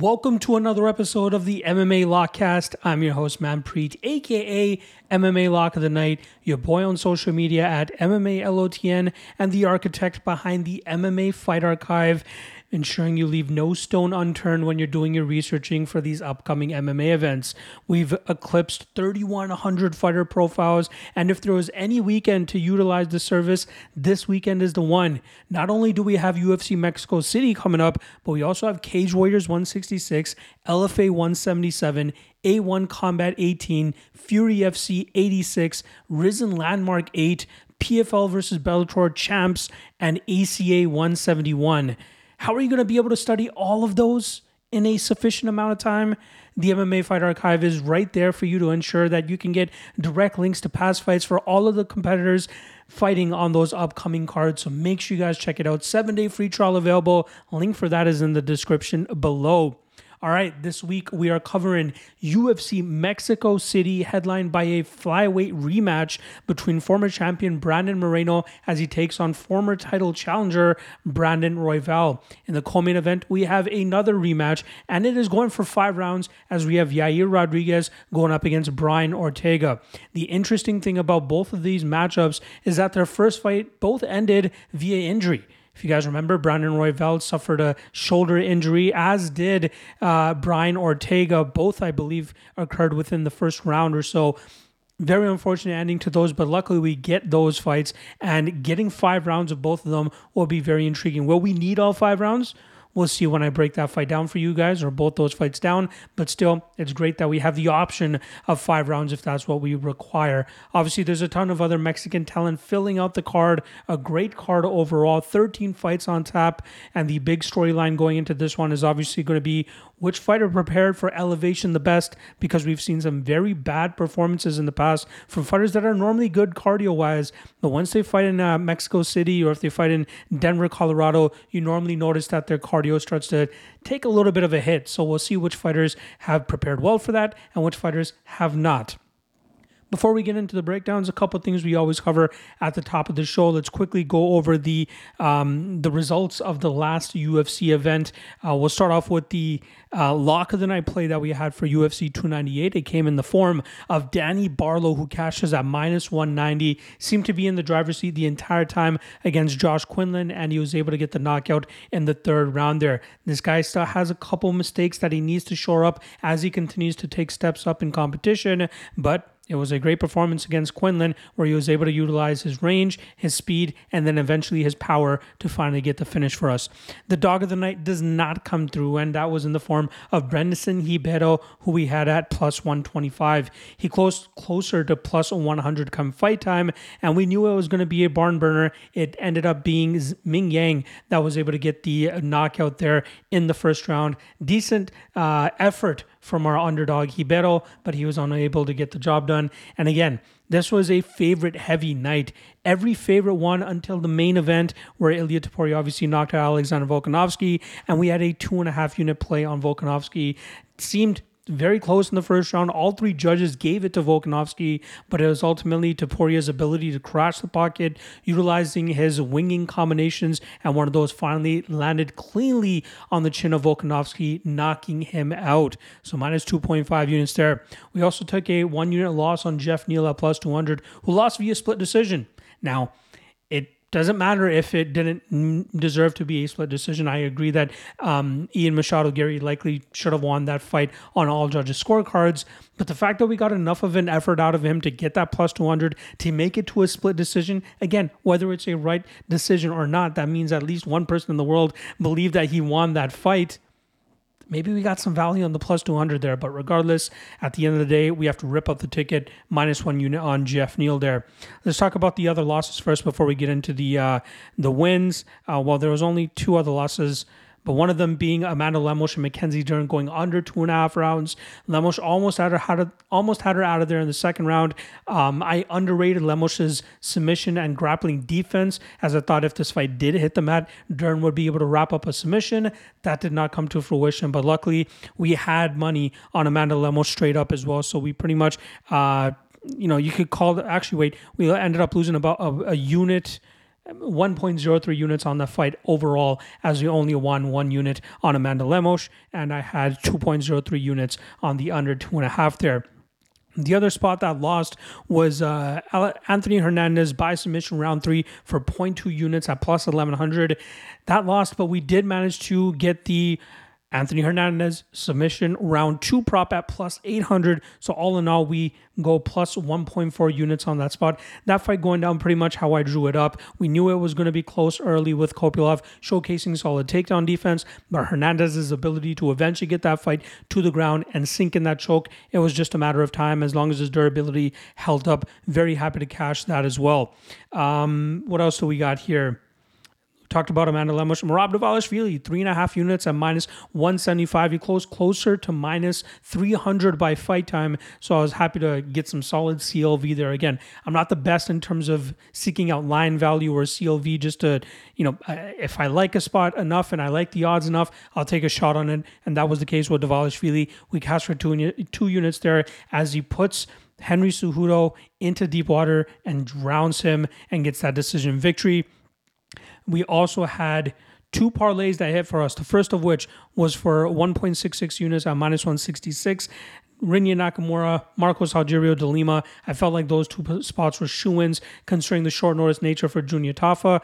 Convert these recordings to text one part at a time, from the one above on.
Welcome to another episode of the MMA Lockcast. I'm your host, Manpreet, aka MMA Lock of the Night, your boy on social media at MMA LOTN, and the architect behind the MMA Fight Archive ensuring you leave no stone unturned when you're doing your researching for these upcoming MMA events. We've eclipsed 3,100 fighter profiles, and if there was any weekend to utilize the service, this weekend is the one. Not only do we have UFC Mexico City coming up, but we also have Cage Warriors 166, LFA 177, A1 Combat 18, Fury FC 86, Risen Landmark 8, PFL versus Bellator Champs, and ACA 171. How are you going to be able to study all of those in a sufficient amount of time? The MMA Fight Archive is right there for you to ensure that you can get direct links to past fights for all of the competitors fighting on those upcoming cards. So make sure you guys check it out. Seven day free trial available. Link for that is in the description below. All right, this week we are covering UFC Mexico City, headlined by a flyweight rematch between former champion Brandon Moreno as he takes on former title challenger Brandon Royval. In the co main event, we have another rematch, and it is going for five rounds as we have Yair Rodriguez going up against Brian Ortega. The interesting thing about both of these matchups is that their first fight both ended via injury. If you guys remember, Brandon Royval suffered a shoulder injury, as did uh, Brian Ortega. Both, I believe, occurred within the first round or so. Very unfortunate ending to those, but luckily we get those fights, and getting five rounds of both of them will be very intriguing. Will we need all five rounds? We'll see when I break that fight down for you guys, or both those fights down. But still, it's great that we have the option of five rounds if that's what we require. Obviously, there's a ton of other Mexican talent filling out the card. A great card overall. 13 fights on tap. And the big storyline going into this one is obviously going to be which fighter prepared for elevation the best because we've seen some very bad performances in the past from fighters that are normally good cardio wise. But once they fight in uh, Mexico City or if they fight in Denver, Colorado, you normally notice that their cardio starts to take a little bit of a hit. So we'll see which fighters have prepared well for that and which fighters have not. Before we get into the breakdowns, a couple things we always cover at the top of the show. Let's quickly go over the um, the results of the last UFC event. Uh, we'll start off with the uh, lock of the night play that we had for UFC 298. It came in the form of Danny Barlow, who cashes at minus 190. Seemed to be in the driver's seat the entire time against Josh Quinlan, and he was able to get the knockout in the third round there. This guy still has a couple mistakes that he needs to shore up as he continues to take steps up in competition, but it was a great performance against Quinlan, where he was able to utilize his range, his speed, and then eventually his power to finally get the finish for us. The dog of the night does not come through, and that was in the form of Brendson Ribeiro, who we had at plus 125. He closed closer to plus 100 come fight time, and we knew it was going to be a barn burner. It ended up being Ming Yang that was able to get the knockout there in the first round. Decent uh, effort from our underdog Ribeiro, but he was unable to get the job done. And again, this was a favorite heavy night. Every favorite won until the main event, where Ilia Topuria obviously knocked out Alexander Volkanovski, and we had a two and a half unit play on Volkanovski. It seemed very close in the first round. All three judges gave it to Volkanovski, but it was ultimately Topuria's ability to crash the pocket, utilizing his winging combinations, and one of those finally landed cleanly on the chin of Volkanovski, knocking him out. So minus 2.5 units there. We also took a one unit loss on Jeff Neal at plus 200, who lost via split decision. Now, doesn't matter if it didn't deserve to be a split decision. I agree that um, Ian Machado Garry likely should have won that fight on all judges' scorecards. But the fact that we got enough of an effort out of him to get that plus 200 to make it to a split decision, again, whether it's a right decision or not, that means at least one person in the world believed that he won that fight maybe we got some value on the plus 200 there. But regardless, at the end of the day, we have to rip up the ticket minus one unit on Jeff Neal there. Let's talk about the other losses first before we get into the uh, the wins. Uh, well, there was only two other losses but one of them being Amanda Lemos and Mackenzie Dern going under two and a half rounds. Lemos almost had her, had almost had her out of there in the second round. Um, I underrated Lemos's submission and grappling defense, as I thought if this fight did hit the mat, Dern would be able to wrap up a submission. That did not come to fruition, but luckily we had money on Amanda Lemos straight up as well, so we pretty much. Uh, you know, you could call it, actually, wait, we ended up losing about a, a unit 1.03 units on the fight overall, as we only won one unit on Amanda Lemos, and I had 2.03 units on the under two and a half there. The other spot that lost was uh, Anthony Hernandez by submission round three for 0.2 units at plus 1100. That lost, but we did manage to get the Anthony Hernandez submission round two prop at plus 800. So all in all, we go plus 1.4 units on that spot. That fight going down pretty much how I drew it up. We knew it was going to be close early with Kopylov showcasing solid takedown defense, but Hernandez's ability to eventually get that fight to the ground and sink in that choke, it was just a matter of time as long as his durability held up. Very happy to cash that as well. Um, what else do we got here? Talked about Amanda Lemos. Merab Dvalishvili, three and a half units at minus 175. He closed closer to minus 300 by fight time. So I was happy to get some solid CLV there. Again, I'm not the best in terms of seeking out line value or CLV just to, you know, if I like a spot enough and I like the odds enough, I'll take a shot on it. And that was the case with Dvalishvili. We cast for two, two units there as he puts Henry Cejudo into deep water and drowns him and gets that decision victory we also had two parlays that hit for us. The first of which was for 1.66 units at minus 166. Rinya Nakamura, Marcos Rogerio de Lima. I felt like those two spots were shoe ins considering the short notice nature for Junior Tafa.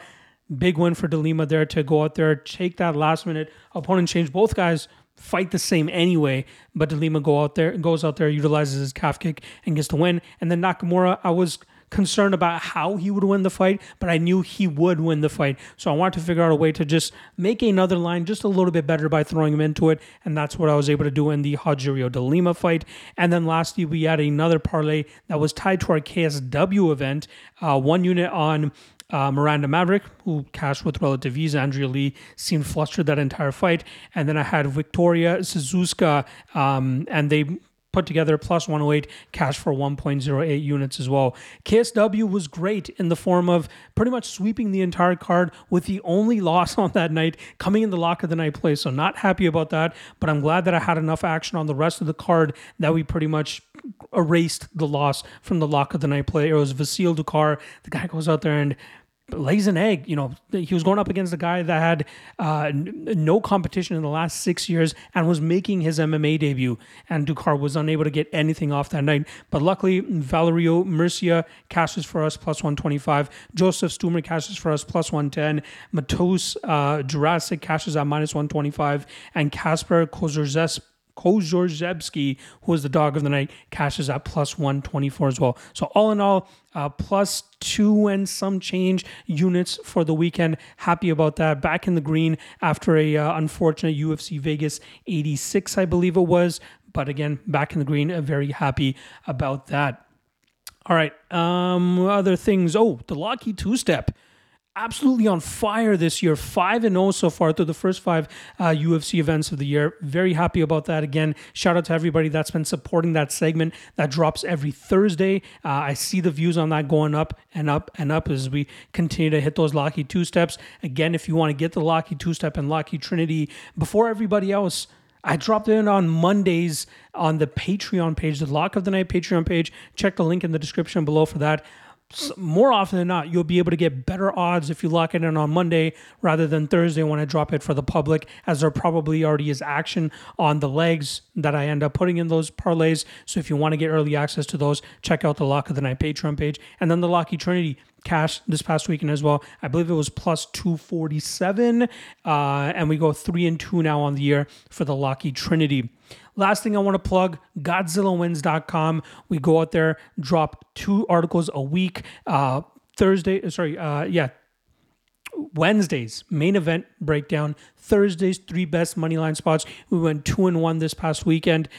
Big win for de Lima there to go out there, take that last minute opponent change. Both guys fight the same anyway, but de Lima go out there, goes out there, utilizes his calf kick and gets the win. And then Nakamura, I was concerned about how he would win the fight, but I knew he would win the fight. So I wanted to figure out a way to just make another line just a little bit better by throwing him into it. And that's what I was able to do in the Rogerio de Lima fight. And then lastly, we had another parlay that was tied to our KSW event, uh, one unit on uh, Miranda Maverick, who cashed with relative ease. Andrea Lee seemed flustered that entire fight. And then I had Victoria Suzuka, um, and they put together plus 108 cash for 1.08 units as well. KSW was great in the form of pretty much sweeping the entire card with the only loss on that night coming in the lock of the night play. So not happy about that, but I'm glad that I had enough action on the rest of the card that we pretty much erased the loss from the lock of the night play. It was Vasil Dukar. The guy goes out there and lays an egg. You know, he was going up against a guy that had uh, no competition in the last six years and was making his MMA debut. And Dukar was unable to get anything off that night. But luckily, Valerio Murcia cashes for us plus 125. Joseph Stumer cashes for us plus 110. Matos uh, Jurassic cashes at minus 125. And Casper Kozorzesk Kozorzebski, who was the dog of the night, cashes at plus 124 as well. So, all in all, uh, plus two and some change units for the weekend. Happy about that. Back in the green after a uh, unfortunate UFC Vegas 86, I believe it was. But again, back in the green. Uh, very happy about that. All right. Um, other things. Oh, the Locky two step absolutely on fire this year. 5 and 0 so far through the first five uh, UFC events of the year. Very happy about that. Again, shout out to everybody that's been supporting that segment that drops every Thursday. Uh, I see the views on that going up and up and up as we continue to hit those Locky two steps. Again, if you want to get the Locky two step and Locky Trinity before everybody else, I dropped in on Mondays on the Patreon page, the Lock of the Night Patreon page. Check the link in the description below for that more often than not, you'll be able to get better odds if you lock it in on Monday rather than Thursday when I drop it for the public, as there probably already is action on the legs that I end up putting in those parlays. So if you want to get early access to those, check out the Lock of the Night Patreon page. And then the Locky Trinity cash this past weekend as well. I believe it was plus 247. Uh, and we go three and two now on the year for the Locky Trinity. Last thing I want to plug GodzillaWins.com. We go out there, drop two articles a week. Uh, Thursday, uh, sorry, uh, yeah, Wednesdays main event breakdown. Thursdays three best money line spots. We went two and one this past weekend.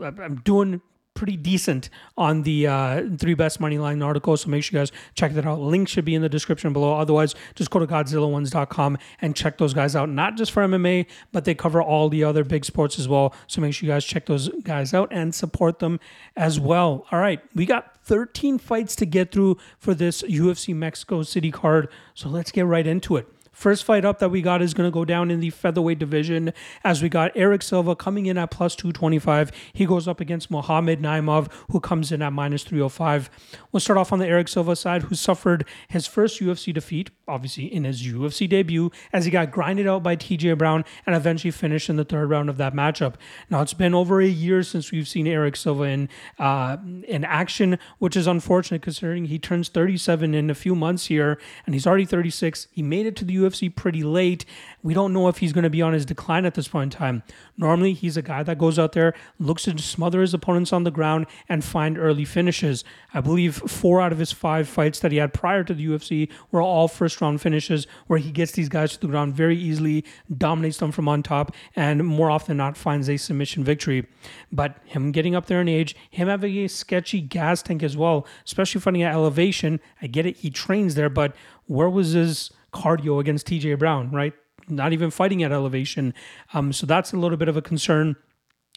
I'm doing pretty decent on the uh, three best money line articles. So make sure you guys check that out. Link should be in the description below. Otherwise, just go to GodzillaWins.com and check those guys out. Not just for MMA, but they cover all the other big sports as well. So make sure you guys check those guys out and support them as well. All right, we got 13 fights to get through for this UFC Mexico City card. So let's get right into it. First fight up that we got is going to go down in the featherweight division as we got Eric Silva coming in at plus 225. He goes up against Mohamed Naimov, who comes in at minus 305. We'll start off on the Eric Silva side, who suffered his first UFC defeat, obviously in his UFC debut, as he got grinded out by TJ Brown and eventually finished in the third round of that matchup. Now, it's been over a year since we've seen Eric Silva in, uh, in action, which is unfortunate considering he turns 37 in a few months here and he's already 36. He made it to the UFC pretty late. We don't know if he's going to be on his decline at this point in time. Normally, he's a guy that goes out there, looks to smother his opponents on the ground, and find early finishes. I believe four out of his five fights that he had prior to the UFC were all first round finishes where he gets these guys to the ground very easily, dominates them from on top, and more often than not finds a submission victory. But him getting up there in age, him having a sketchy gas tank as well, especially fighting at elevation. I get it, he trains there, but where was his cardio against TJ Brown, right? not even fighting at elevation. Um, so that's a little bit of a concern.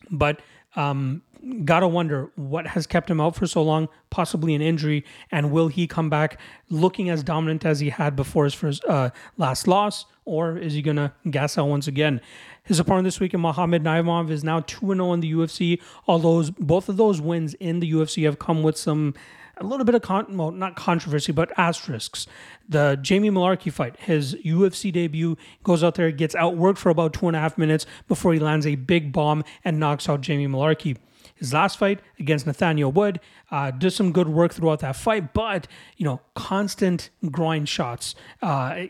But um, gotta wonder what has kept him out for so long, possibly an injury, and will he come back looking as dominant as he had before his first uh, last loss, or is he gonna gas out once again? His opponent this week, in Mohamed Naimov, is now two and zero oh in the UFC. Although both of those wins in the UFC have come with some a little bit of con- well, not controversy, but asterisks. The Jamie Mullarkey fight, his UFC debut, goes out there, gets outworked for about two and a half minutes before he lands a big bomb and knocks out Jamie Mullarkey. His last fight against Nathaniel Wood uh, did some good work throughout that fight, but you know, constant groin shots. Uh,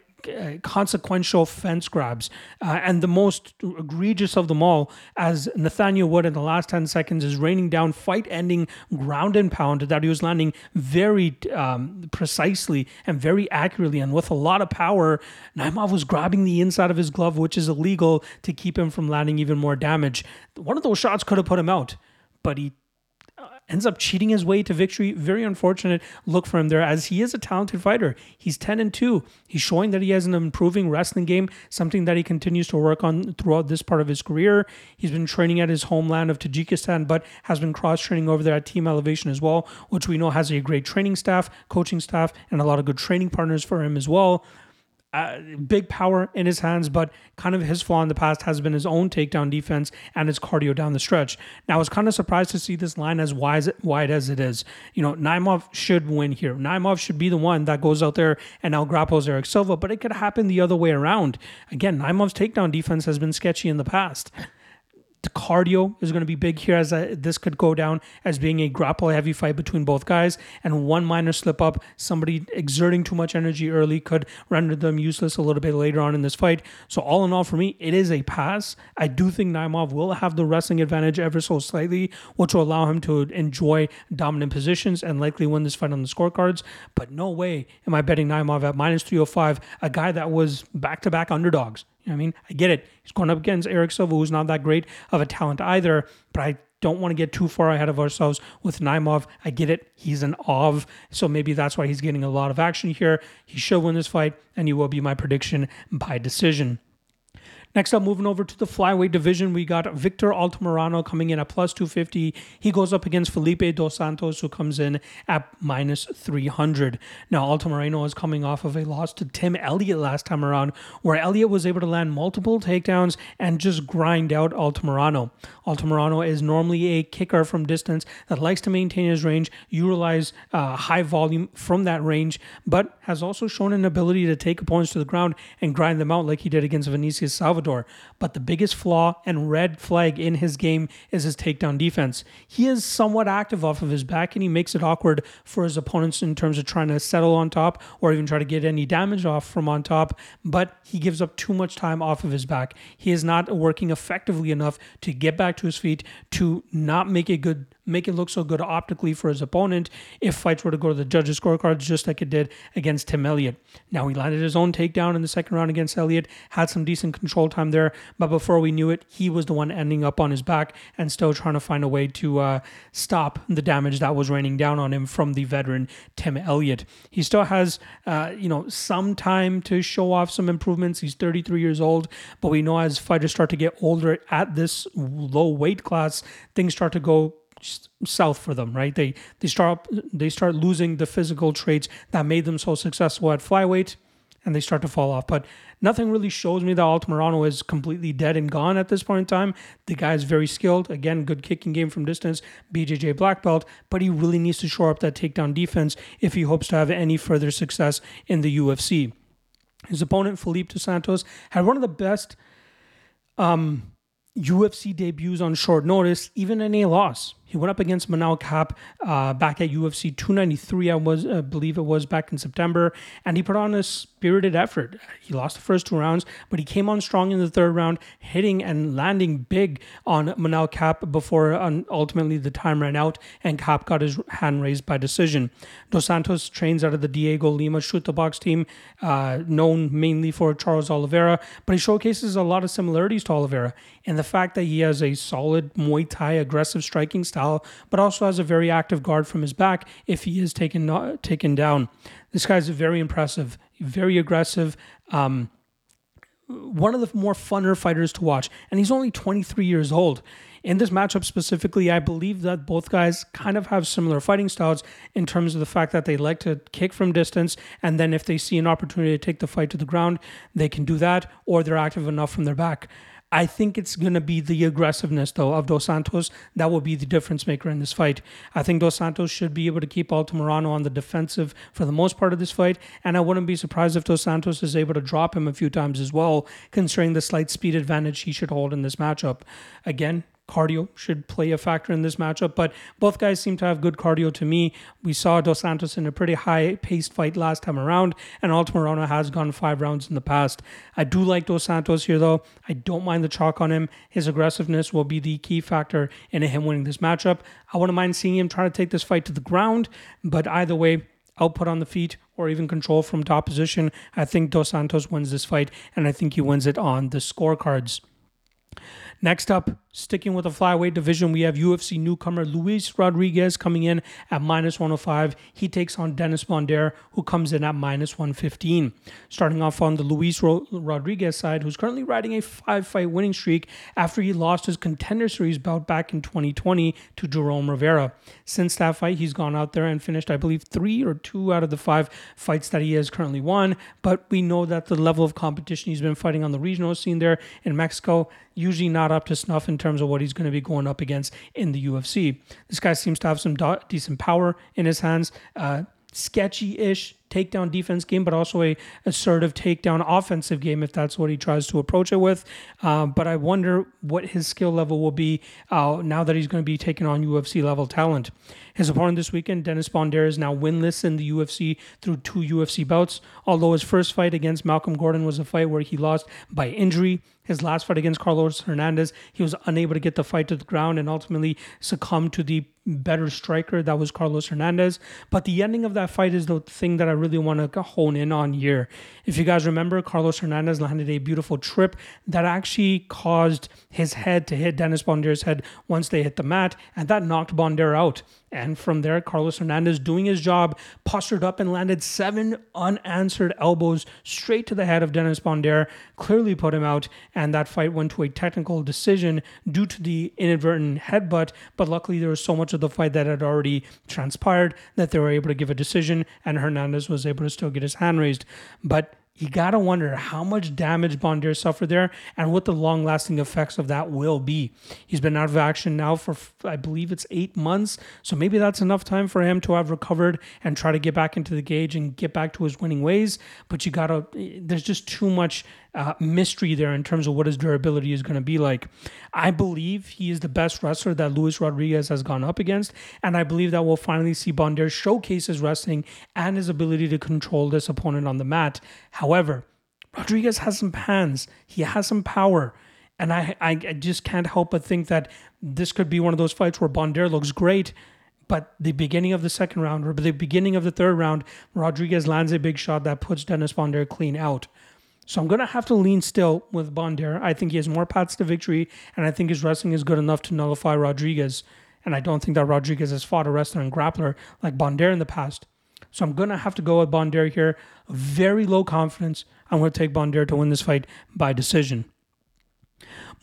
consequential fence grabs. Uh, and the most egregious of them all, as Nathaniel Wood in the last 10 seconds is raining down fight ending ground and pound that he was landing very um, precisely and very accurately and with a lot of power. Naimov was grabbing the inside of his glove, which is illegal to keep him from landing even more damage. One of those shots could have put him out, but he ends up cheating his way to victory. Very unfortunate look for him there, as he is a talented fighter. He's 10 and 2. He's showing that he has an improving wrestling game, something that he continues to work on throughout this part of his career. He's been training at his homeland of Tajikistan, but has been cross training over there at Team Elevation as well, which we know has a great training staff, coaching staff, and a lot of good training partners for him as well uh, big power in his hands, but kind of his flaw in the past has been his own takedown defense and his cardio down the stretch. Now, I was kind of surprised to see this line as wide, wide as it is. You know, Naimov should win here. Naimov should be the one that goes out there and now grapples Erick Silva, but it could happen the other way around. Again, Naimov's takedown defense has been sketchy in the past. The cardio is going to be big here as a, this could go down as being a grapple heavy fight between both guys. And one minor slip up, somebody exerting too much energy early could render them useless a little bit later on in this fight. So, all in all, for me, it is a pass. I do think Naimov will have the wrestling advantage ever so slightly, which will allow him to enjoy dominant positions and likely win this fight on the scorecards. But no way am I betting Naimov at minus 305, a guy that was back to back underdogs. You know I mean, I get it. He's going up against Eric Silva, who's not that great of a talent either, but I don't want to get too far ahead of ourselves with Naimov. I get it. He's an OV, so maybe that's why he's getting a lot of action here. He should win this fight, and he will be my prediction by decision. Next up, moving over to the flyweight division, we got Victor Altamirano coming in at plus 250. He goes up against Felipe Dos Santos, who comes in at minus 300. Now, Altamirano is coming off of a loss to Tim Elliott last time around, where Elliott was able to land multiple takedowns and just grind out Altamirano. Altamirano is normally a kicker from distance that likes to maintain his range, utilize uh, high volume from that range, but has also shown an ability to take opponents to the ground and grind them out like he did against Vinicius Salvador. Salvador, but the biggest flaw and red flag in his game is his takedown defense. He is somewhat active off of his back and he makes it awkward for his opponents in terms of trying to settle on top or even try to get any damage off from on top, but he gives up too much time off of his back. He is not working effectively enough to get back to his feet to not make a good make it look so good optically for his opponent if fights were to go to the judges' scorecards, just like it did against Tim Elliott. Now, he landed his own takedown in the second round against Elliott, had some decent control time there, but before we knew it, he was the one ending up on his back and still trying to find a way to uh, stop the damage that was raining down on him from the veteran Tim Elliott. He still has, uh, you know, some time to show off some improvements. He's 33 years old, but we know as fighters start to get older at this low weight class, things start to go south for them, right? They they start they start losing the physical traits that made them so successful at flyweight, and they start to fall off. But nothing really shows me that Altamirano is completely dead and gone at this point in time. The guy is very skilled. Again, good kicking game from distance, BJJ black belt, but he really needs to shore up that takedown defense if he hopes to have any further success in the UFC. His opponent, Felipe Dos Santos, had one of the best um, UFC debuts on short notice, even in a loss. He went up against Manel Kape uh, back at UFC 293, I was uh, believe it was back in September, and he put on a spirited effort. He lost the first two rounds, but he came on strong in the third round, hitting and landing big on Manel Kape before um, ultimately the time ran out and Kape got his hand raised by decision. Dos Santos trains out of the Diego Lima Chute Boxe team, uh, known mainly for Charles Oliveira, but he showcases a lot of similarities to Oliveira in the fact that he has a solid Muay Thai aggressive striking style but also has a very active guard from his back if he is taken uh, taken down. This guy's very impressive, very aggressive. Um, one of the more funner fighters to watch, and he's only 23 years old. In this matchup specifically, I believe that both guys kind of have similar fighting styles in terms of the fact that they like to kick from distance, and then if they see an opportunity to take the fight to the ground, they can do that, or they're active enough from their back. I think it's going to be the aggressiveness, though, of Dos Santos that will be the difference maker in this fight. I think Dos Santos should be able to keep Altamirano on the defensive for the most part of this fight, and I wouldn't be surprised if Dos Santos is able to drop him a few times as well, considering the slight speed advantage he should hold in this matchup. Again, cardio should play a factor in this matchup, but both guys seem to have good cardio to me. We saw Dos Santos in a pretty high paced fight last time around, and Altamirano has gone five rounds in the past. I do like Dos Santos here, though. I don't mind the chalk on him. His aggressiveness will be the key factor in him winning this matchup. I wouldn't mind seeing him try to take this fight to the ground, but either way, output on the feet or even control from top position. I think Dos Santos wins this fight, and I think he wins it on the scorecards. Next up, sticking with the flyweight division, we have UFC newcomer Luis Rodriguez coming in at minus 105. He takes on Dennis Bondar, who comes in at minus 115. Starting off on the Luis Rodriguez side, who's currently riding a five fight winning streak after he lost his contender series bout back in 2020 to Jerome Rivera. Since that fight, he's gone out there and finished, I believe, three or two out of the five fights that he has currently won. But we know that the level of competition he's been fighting on the regional scene there in Mexico usually not up to snuff in terms of what he's going to be going up against in the UFC. This guy seems to have some do- decent power in his hands. Uh, sketchy-ish takedown defense game, but also a assertive takedown offensive game if that's what he tries to approach it with. Uh, but I wonder what his skill level will be uh, now that he's going to be taking on UFC level talent. His opponent this weekend, Dennis Bondar, is now winless in the UFC through two UFC bouts. Although his first fight against Malcolm Gordon was a fight where he lost by injury, his last fight against Carlos Hernandez, he was unable to get the fight to the ground and ultimately succumbed to the better striker that was Carlos Hernandez. But the ending of that fight is the thing that I really want to hone in on here. If you guys remember, Carlos Hernandez landed a beautiful trip that actually caused his head to hit Dennis Bondar's head once they hit the mat, and that knocked Bondar out. And from there, Carlos Hernandez, doing his job, postured up and landed seven unanswered elbows straight to the head of Dennis Bondar, clearly put him out. And that fight went to a technical decision due to the inadvertent headbutt. But luckily, there was so much of the fight that had already transpired that they were able to give a decision, and Hernandez was able to still get his hand raised. But you gotta wonder how much damage Bondar suffered there and what the long lasting effects of that will be. He's been out of action now for, I believe it's eight months. So maybe that's enough time for him to have recovered and try to get back into the cage and get back to his winning ways. But you gotta, eh, there's just too much uh, mystery there in terms of what his durability is going to be like. I believe he is the best wrestler that Luis Rodriguez has gone up against, and I believe that we'll finally see Bondar showcase his wrestling and his ability to control this opponent on the mat. However, Rodriguez has some hands, he has some power. And I, I just can't help but think that this could be one of those fights where Bondar looks great, but the beginning of the second round or the beginning of the third round, Rodriguez lands a big shot that puts Dennis Bondar clean out. So I'm going to have to lean still with Bondar. I think he has more paths to victory, and I think his wrestling is good enough to nullify Rodriguez. And I don't think that Rodriguez has fought a wrestler and grappler like Bondar in the past. So I'm going to have to go with Bondar here. Very low confidence. I'm going to take Bondar to win this fight by decision.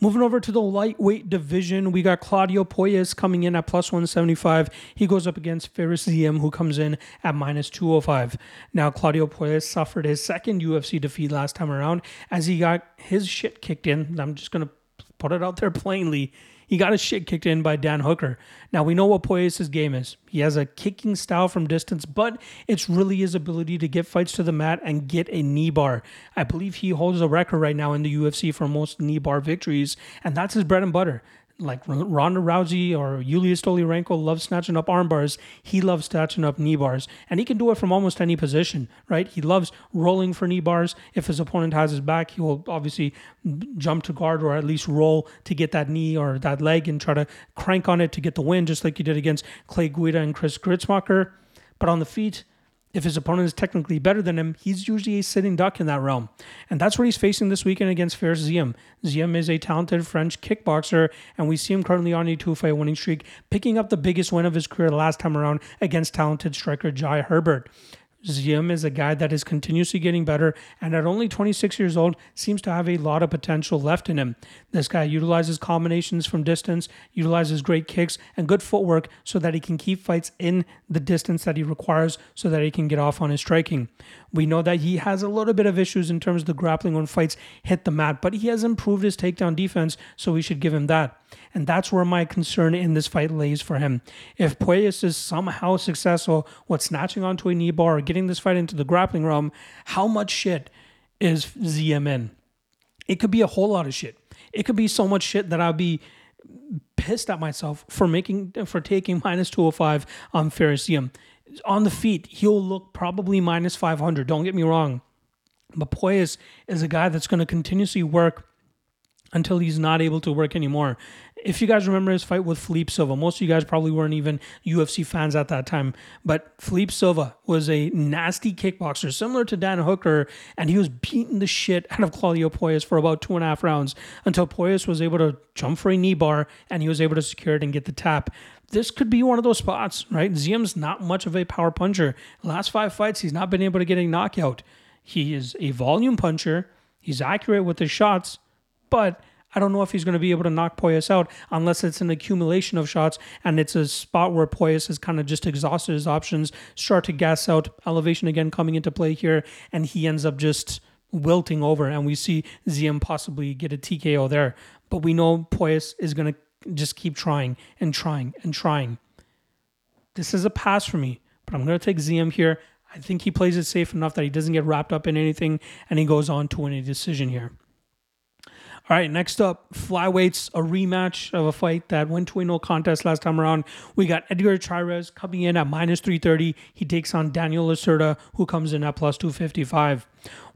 Moving over to the lightweight division, we got Claudio Puelles coming in at plus 175. He goes up against Fares Ziam, who comes in at minus 205. Now, Claudio Puelles suffered his second UFC defeat last time around as he got his shit kicked in. I'm just going to put it out there plainly. He got his shit kicked in by Dan Hooker. Now we know what Puelles' game is. He has a kicking style from distance, but it's really his ability to get fights to the mat and get a knee bar. I believe he holds a record right now in the UFC for most knee bar victories, and that's his bread and butter like Ronda Rousey or Yulia Stoliarenko loves snatching up arm bars. He loves snatching up knee bars, and he can do it from almost any position, right? He loves rolling for knee bars. If his opponent has his back, he will obviously jump to guard or at least roll to get that knee or that leg and try to crank on it to get the win, just like he did against Clay Guida and Chris Gruetzemacher. But on the feet, if his opponent is technically better than him, he's usually a sitting duck in that realm. And that's what he's facing this weekend against Fares Ziem. Ziam is a talented French kickboxer, and we see him currently on a two fight winning streak, picking up the biggest win of his career last time around against talented striker Jai Herbert. Ziam is a guy that is continuously getting better and at only 26 years old seems to have a lot of potential left in him. This guy utilizes combinations from distance, utilizes great kicks and good footwork so that he can keep fights in the distance that he requires so that he can get off on his striking. We know that he has a little bit of issues in terms of the grappling when fights hit the mat, but he has improved his takedown defense, so we should give him that. And that's where my concern in this fight lays for him. If Puelles is somehow successful with snatching onto a knee bar or getting this fight into the grappling realm, how much shit is Ziam in? It could be a whole lot of shit. It could be so much shit that I'll be pissed at myself for making for taking minus 205 on Ziam on the feet, he'll look probably minus 500. Don't get me wrong. But Puelles is a guy that's going to continuously work until he's not able to work anymore. If you guys remember his fight with Philippe Silva, most of you guys probably weren't even UFC fans at that time, but Philippe Silva was a nasty kickboxer, similar to Dan Hooker, and he was beating the shit out of Claudio Puelles for about two and a half rounds until Puelles was able to jump for a knee bar and he was able to secure it and get the tap this could be one of those spots, right? Ziam's not much of a power puncher. last five fights, he's not been able to get a knockout. He is a volume puncher. He's accurate with his shots, but I don't know if he's going to be able to knock Puelles out unless it's an accumulation of shots and it's a spot where Puelles has kind of just exhausted his options, start to gas out, elevation again coming into play here, and he ends up just wilting over. And we see Ziam possibly get a TKO there. But we know Puelles is going to just keep trying and trying and trying. This is a pass for me, but I'm going to take Ziam here. I think he plays it safe enough that he doesn't get wrapped up in anything and he goes on to win a decision here. All right, next up, flyweights, a rematch of a fight that went to a no contest last time around. We got Edgar Chairez coming in at minus 330. He takes on Daniel Lacerda, who comes in at plus 255.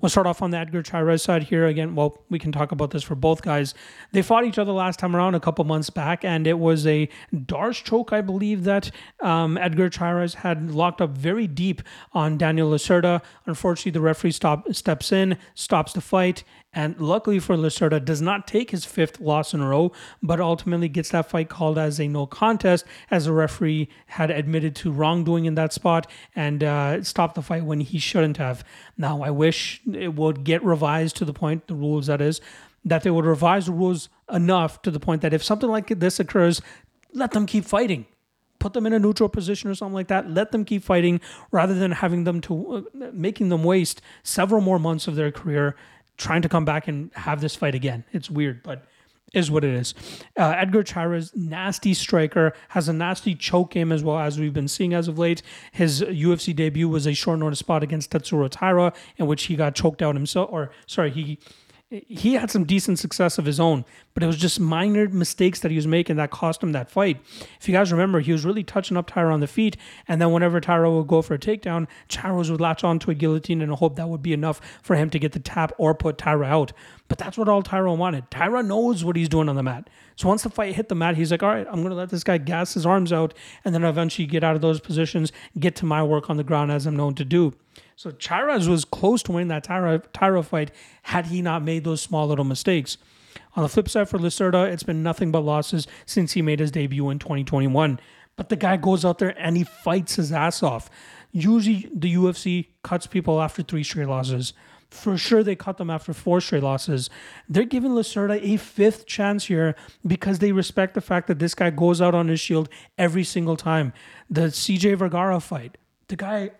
We'll start off on the Edgar Chairez side here. Again, well, we can talk about this for both guys. They fought each other last time around a couple months back, and it was a Darce choke, I believe, that um, Edgar Chairez had locked up very deep on Daniel Lacerda. Unfortunately, the referee stop, steps in, stops the fight, and luckily for Lacerda, does not take his fifth loss in a row, but ultimately gets that fight called as a no contest, as the referee had admitted to wrongdoing in that spot and uh, stopped the fight when he shouldn't have. Now, I wish it would get revised to the point, the rules that is, that they would revise the rules enough to the point that if something like this occurs, let them keep fighting. Put them in a neutral position or something like that. Let them keep fighting rather than having them to uh, making them waste several more months of their career trying to come back and have this fight again. It's weird, but is what it is. Uh, Edgar Chairez, nasty striker, has a nasty choke game as well as we've been seeing as of late. His UFC debut was a short notice spot against Tatsuro Taira, in which he got choked out himself, or sorry, he he had some decent success of his own, but it was just minor mistakes that he was making that cost him that fight. If you guys remember, he was really touching up Taira on the feet, and then whenever Taira would go for a takedown, Chairez would latch onto a guillotine and hope that would be enough for him to get the tap or put Taira out. But that's what all Taira wanted. Taira knows what he's doing on the mat. So once the fight hit the mat, he's like, all right, I'm going to let this guy gas his arms out, and then eventually get out of those positions, get to my work on the ground as I'm known to do. So Chairez was close to winning that Tyra, Taira fight had he not made those small little mistakes. On the flip side for Lacerda, it's been nothing but losses since he made his debut in 2021. But the guy goes out there and he fights his ass off. Usually the UFC cuts people after three straight losses. For sure, they cut them after four straight losses. They're giving Lacerda a fifth chance here because they respect the fact that this guy goes out on his shield every single time. The CJ Vergara fight, the guy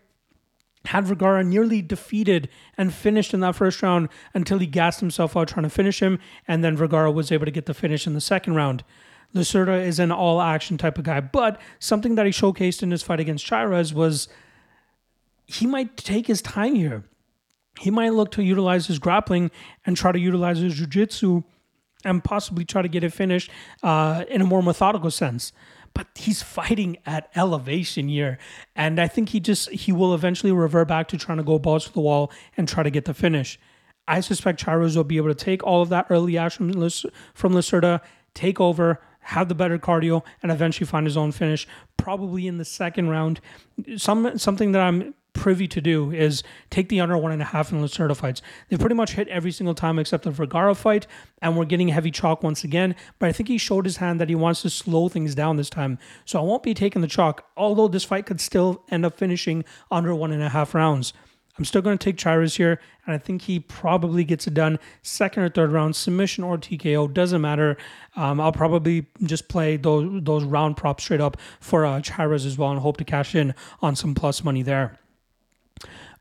had Vergara nearly defeated and finished in that first round until he gassed himself out trying to finish him, and then Vergara was able to get the finish in the second round. Lacerda is an all action type of guy, but something that he showcased in his fight against Chairez was he might take his time here he might look to utilize his grappling and try to utilize his jiu-jitsu and possibly try to get it finished uh, in a more methodical sense but he's fighting at elevation here and i think he just he will eventually revert back to trying to go balls to the wall and try to get the finish. I suspect Chairez will be able to take all of that early action from Lacerda, take over have the better cardio and eventually find his own finish probably in the second round. Some something that i'm privy to do is take the under one and a half in Lacerda fights. They pretty much hit every single time except the Vergara fight, and we're getting heavy chalk once again. But I think he showed his hand that he wants to slow things down this time. So I won't be taking the chalk, although this fight could still end up finishing under one and a half rounds. I'm still going to take Chairez here, and I think he probably gets it done second or third round, submission or TKO, doesn't matter. Um, I'll probably just play those those round props straight up for uh, Chairez as well, and hope to cash in on some plus money there.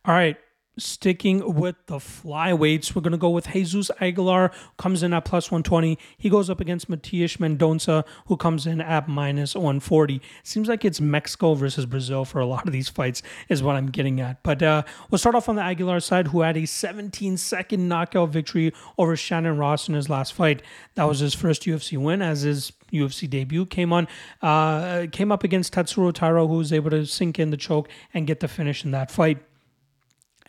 All right. Sticking with the flyweights, we're going to go with Jesus Aguilar, comes in at plus 120. He goes up against Matias Mendonça, who comes in at minus 140. Seems like it's Mexico versus Brazil for a lot of these fights, is what I'm getting at. But uh, we'll start off on the Aguilar side, who had a 17 second knockout victory over Shannon Ross in his last fight. That was his first UFC win, as his UFC debut came on. Uh, came up against Tatsuro Taira, who was able to sink in the choke and get the finish in that fight.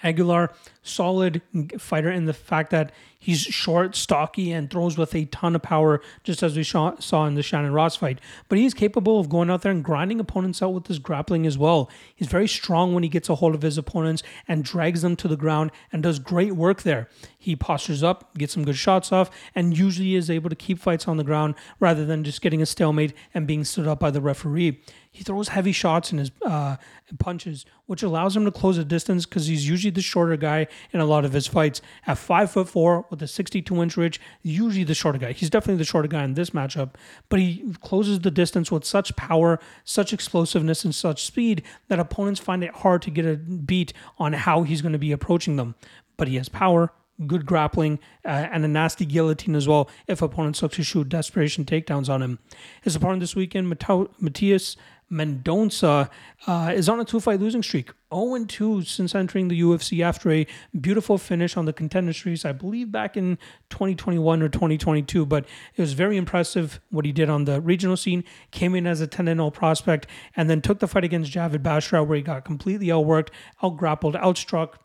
Aguilar, solid fighter in the fact that he's short, stocky, and throws with a ton of power, just as we saw in the Shannon Ross fight. But he's capable of going out there and grinding opponents out with his grappling as well. He's very strong when he gets a hold of his opponents and drags them to the ground and does great work there. He postures up, gets some good shots off, and usually is able to keep fights on the ground rather than just getting a stalemate and being stood up by the referee. He throws heavy shots and his uh, punches, which allows him to close the distance because he's usually the shorter guy in a lot of his fights. At five foot four with a 62 inch reach, usually the shorter guy. He's definitely the shorter guy in this matchup, but he closes the distance with such power, such explosiveness, and such speed that opponents find it hard to get a beat on how he's going to be approaching them. But he has power, good grappling, uh, and a nasty guillotine as well if opponents look to shoot desperation takedowns on him. His opponent this weekend, Matias Mendonça uh, is on a two fight losing streak, 0 2 since entering the UFC after a beautiful finish on the contender series, I believe back in 2021 or 2022. But it was very impressive what he did on the regional scene. Came in as a 10 0 prospect and then took the fight against Javid Basharat, where he got completely outworked, outgrappled, outstruck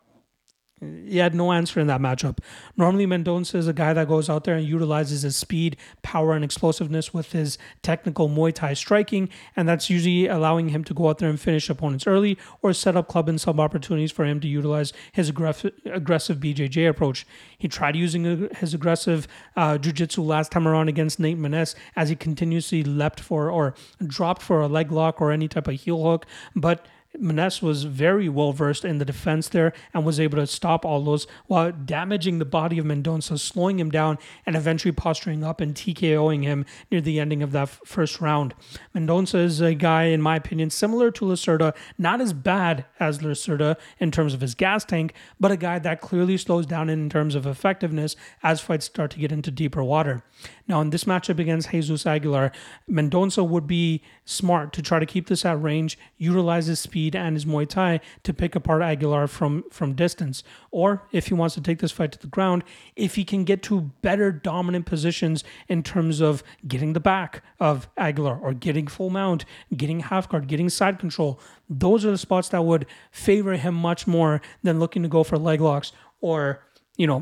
he had no answer in that matchup. Normally, Mendonça is a guy that goes out there and utilizes his speed, power, and explosiveness with his technical Muay Thai striking, and that's usually allowing him to go out there and finish opponents early or set up club and sub opportunities for him to utilize his aggressive, aggressive BJJ approach. He tried using his aggressive uh, jiu-jitsu last time around against Nate Maness as he continuously leapt for or dropped for a leg lock or any type of heel hook, but Maness was very well versed in the defense there and was able to stop all those while damaging the body of Mendonça, slowing him down, and eventually posturing up and TKOing him near the ending of that f- first round. Mendonça is a guy, in my opinion, similar to Lacerda, not as bad as Lacerda in terms of his gas tank, but a guy that clearly slows down in terms of effectiveness as fights start to get into deeper water. Now, in this matchup against Jesus Aguilar, Mendonça would be smart to try to keep this at range, utilizes speed and his Muay Thai to pick apart Aguilar from, from distance. Or if he wants to take this fight to the ground, if he can get to better dominant positions in terms of getting the back of Aguilar or getting full mount, getting half guard, getting side control, those are the spots that would favor him much more than looking to go for leg locks or you know,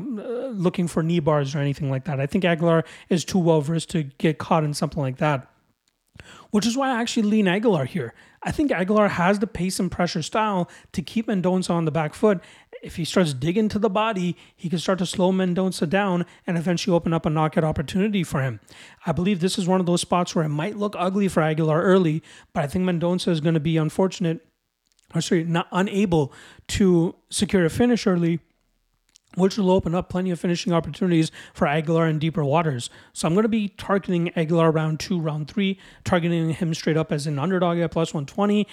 looking for knee bars or anything like that. I think Aguilar is too well versed to get caught in something like that. Which is why I actually lean Aguilar here. I think Aguilar has the pace and pressure style to keep Mendonça on the back foot. If he starts digging to the body, he can start to slow Mendonça down and eventually open up a knockout opportunity for him. I believe this is one of those spots where it might look ugly for Aguilar early, but I think Mendonça is going to be unfortunate, or sorry, not unable to secure a finish early which will open up plenty of finishing opportunities for Aguilar in deeper waters. So I'm going to be targeting Aguilar round two, round three, targeting him straight up as an underdog at plus 120.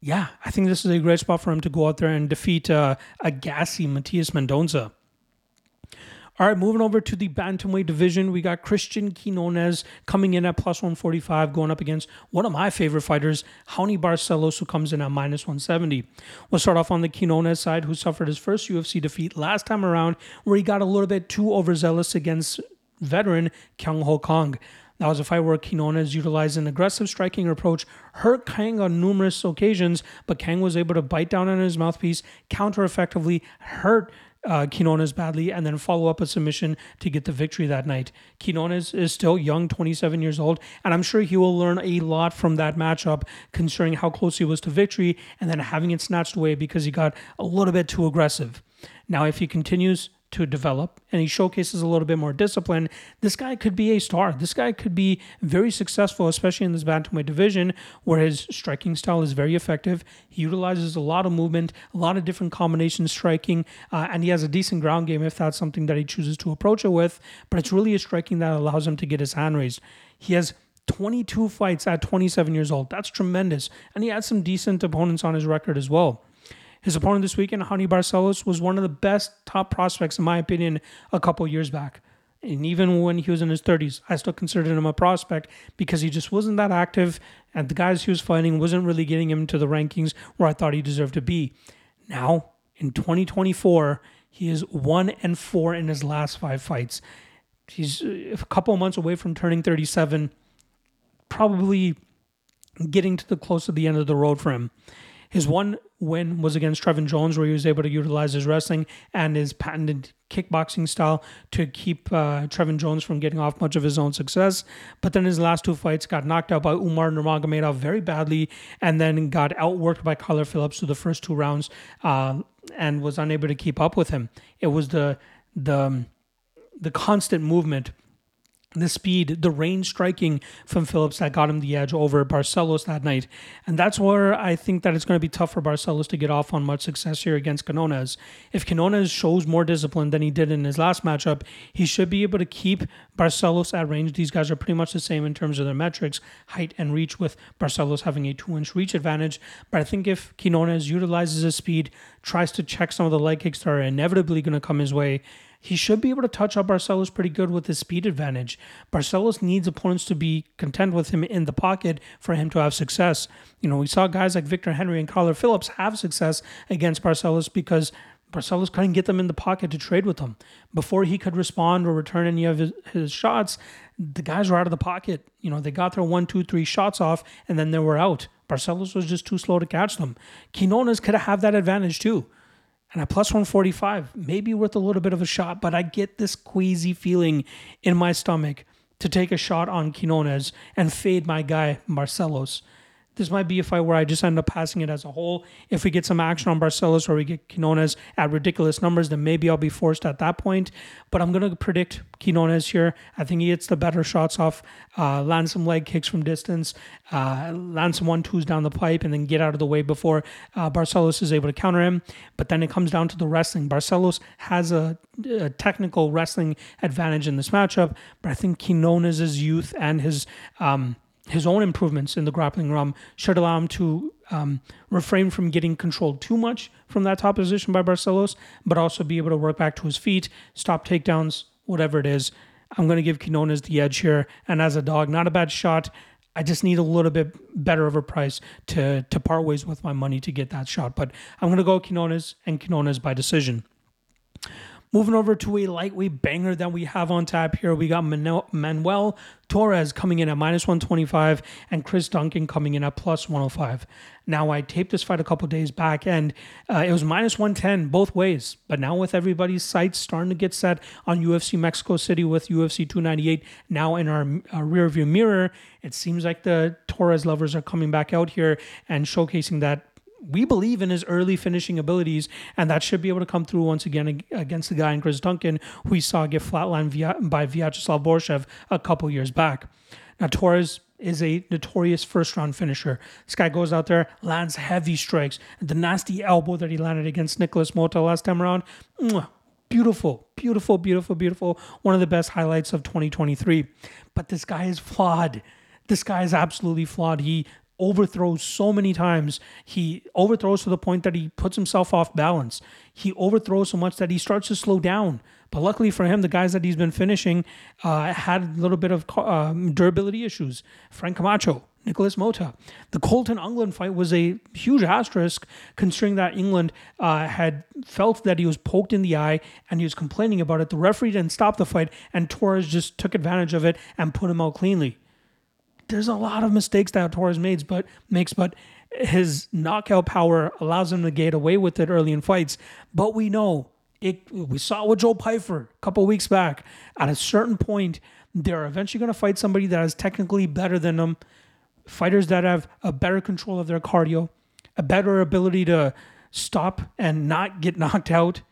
Yeah, I think this is a great spot for him to go out there and defeat uh, a gassy Matias Mendonça. All right, moving over to the bantamweight division, we got Christian Quinonez coming in at plus 145, going up against one of my favorite fighters, Raoni Barcelos, who comes in at minus 170. We'll start off on the Quinonez side, who suffered his first UFC defeat last time around, where he got a little bit too overzealous against veteran Kyung Ho Kang. That was a fight where Quinonez utilized an aggressive striking approach, hurt Kang on numerous occasions, but Kang was able to bite down on his mouthpiece, counter effectively, hurt uh, Quinonez badly and then follow up a submission to get the victory that night. Quinonez is still young, 27 years old, and I'm sure he will learn a lot from that matchup, considering how close he was to victory and then having it snatched away because he got a little bit too aggressive. Now, if he continues to develop and he showcases a little bit more discipline, this guy could be a star. This guy could be very successful, especially in this bantamweight division where his striking style is very effective. He utilizes a lot of movement, a lot of different combinations striking, uh, and he has a decent ground game if that's something that he chooses to approach it with. But it's really a striking that allows him to get his hand raised. He has 22 fights at 27 years old. That's tremendous. And he had some decent opponents on his record as well. His opponent this weekend, Raoni Barcelos, was one of the best top prospects, in my opinion, a couple years back. And even when he was in his 30s, I still considered him a prospect because he just wasn't that active, and the guys he was fighting wasn't really getting him to the rankings where I thought he deserved to be. Now, in 2024, he is one and four in his last five fights. He's a couple months away from turning 37, probably getting to the close of the end of the road for him. His one win was against Trevin Jones, where he was able to utilize his wrestling and his patented kickboxing style to keep uh, Trevin Jones from getting off much of his own success. But then his last two fights got knocked out by Umar Nurmagomedov very badly, and then got outworked by Kyler Phillips through the first two rounds, uh, and was unable to keep up with him. It was the the the constant movement the speed, the range striking from Phillips that got him the edge over Barcelos that night. And that's where I think that it's going to be tough for Barcelos to get off on much success here against Quinonez. If Quinonez shows more discipline than he did in his last matchup, he should be able to keep Barcelos at range. These guys are pretty much the same in terms of their metrics, height and reach, with Barcelos having a two inch reach advantage. But I think if Quinonez utilizes his speed, tries to check some of the leg kicks that are inevitably going to come his way, he should be able to touch up Barcelos pretty good with his speed advantage. Barcelos needs opponents to be content with him in the pocket for him to have success. You know, we saw guys like Victor Henry and Kyler Phillips have success against Barcelos because Barcelos couldn't get them in the pocket to trade with them. Before he could respond or return any of his, his, shots, the guys were out of the pocket. You know, they got their one, two, three shots off and then they were out. Barcelos was just too slow to catch them. Quinonez could have that advantage too and at plus 145, maybe worth a little bit of a shot, but I get this queasy feeling in my stomach to take a shot on Quinonez and fade my guy Barcelos. This might be a fight where I just end up passing it as a whole. If we get some action on Barcelos or we get Quinonez at ridiculous numbers, then maybe I'll be forced at that point. But I'm going to predict Quinonez here. I think he hits the better shots off, uh, land some leg kicks from distance, uh, land some one twos down the pipe, and then get out of the way before uh, Barcelos is able to counter him. But then it comes down to the wrestling. Barcelos has a, a technical wrestling advantage in this matchup, but I think Quinonez' youth and his. Um, his own improvements in the grappling realm should allow him to um, refrain from getting controlled too much from that top position by Barcelos, but also be able to work back to his feet, stop takedowns, whatever it is. I'm going to give Quinonez the edge here. And as a dog, not a bad shot. I just need a little bit better of a price to to part ways with my money to get that shot. But I'm going to go Quinonez and Quinonez by decision. Moving over to a lightweight banger that we have on tap here, we got Manuel Torres coming in at minus 125 and Chris Duncan coming in at plus 105. Now, I taped this fight a couple days back and uh, it was minus 110 both ways. But now, with everybody's sights starting to get set on UFC Mexico City with UFC 298 now in our, our rearview mirror, it seems like the Torres lovers are coming back out here and showcasing that we believe in his early finishing abilities, and that should be able to come through once again against the guy in Chris Duncan, who we saw get flatlined by Vyacheslav Borshev a couple years back. Now, Torres is a notorious first round finisher. This guy goes out there, lands heavy strikes. The nasty elbow that he landed against Nicholas Motta last time around, Beautiful, beautiful, beautiful, beautiful. One of the best highlights of 2023. But this guy is flawed. This guy is absolutely flawed. He overthrows so many times. He overthrows to the point that he puts himself off balance. He overthrows so much that he starts to slow down. But luckily for him, the guys that he's been finishing uh, had a little bit of um, durability issues. Frank Camacho, Nicholas Motta. The Colton Englund fight was a huge asterisk, considering that Englund uh, had felt that he was poked in the eye and he was complaining about it. The referee didn't stop the fight, and Torres just took advantage of it and put him out cleanly. There's a lot of mistakes that Torres makes, but makes, but his knockout power allows him to get away with it early in fights. But we know it. We saw with Joe Pyfer a couple weeks back. At a certain point, they're eventually going to fight somebody that is technically better than them fighters that have a better control of their cardio, a better ability to stop and not get knocked out,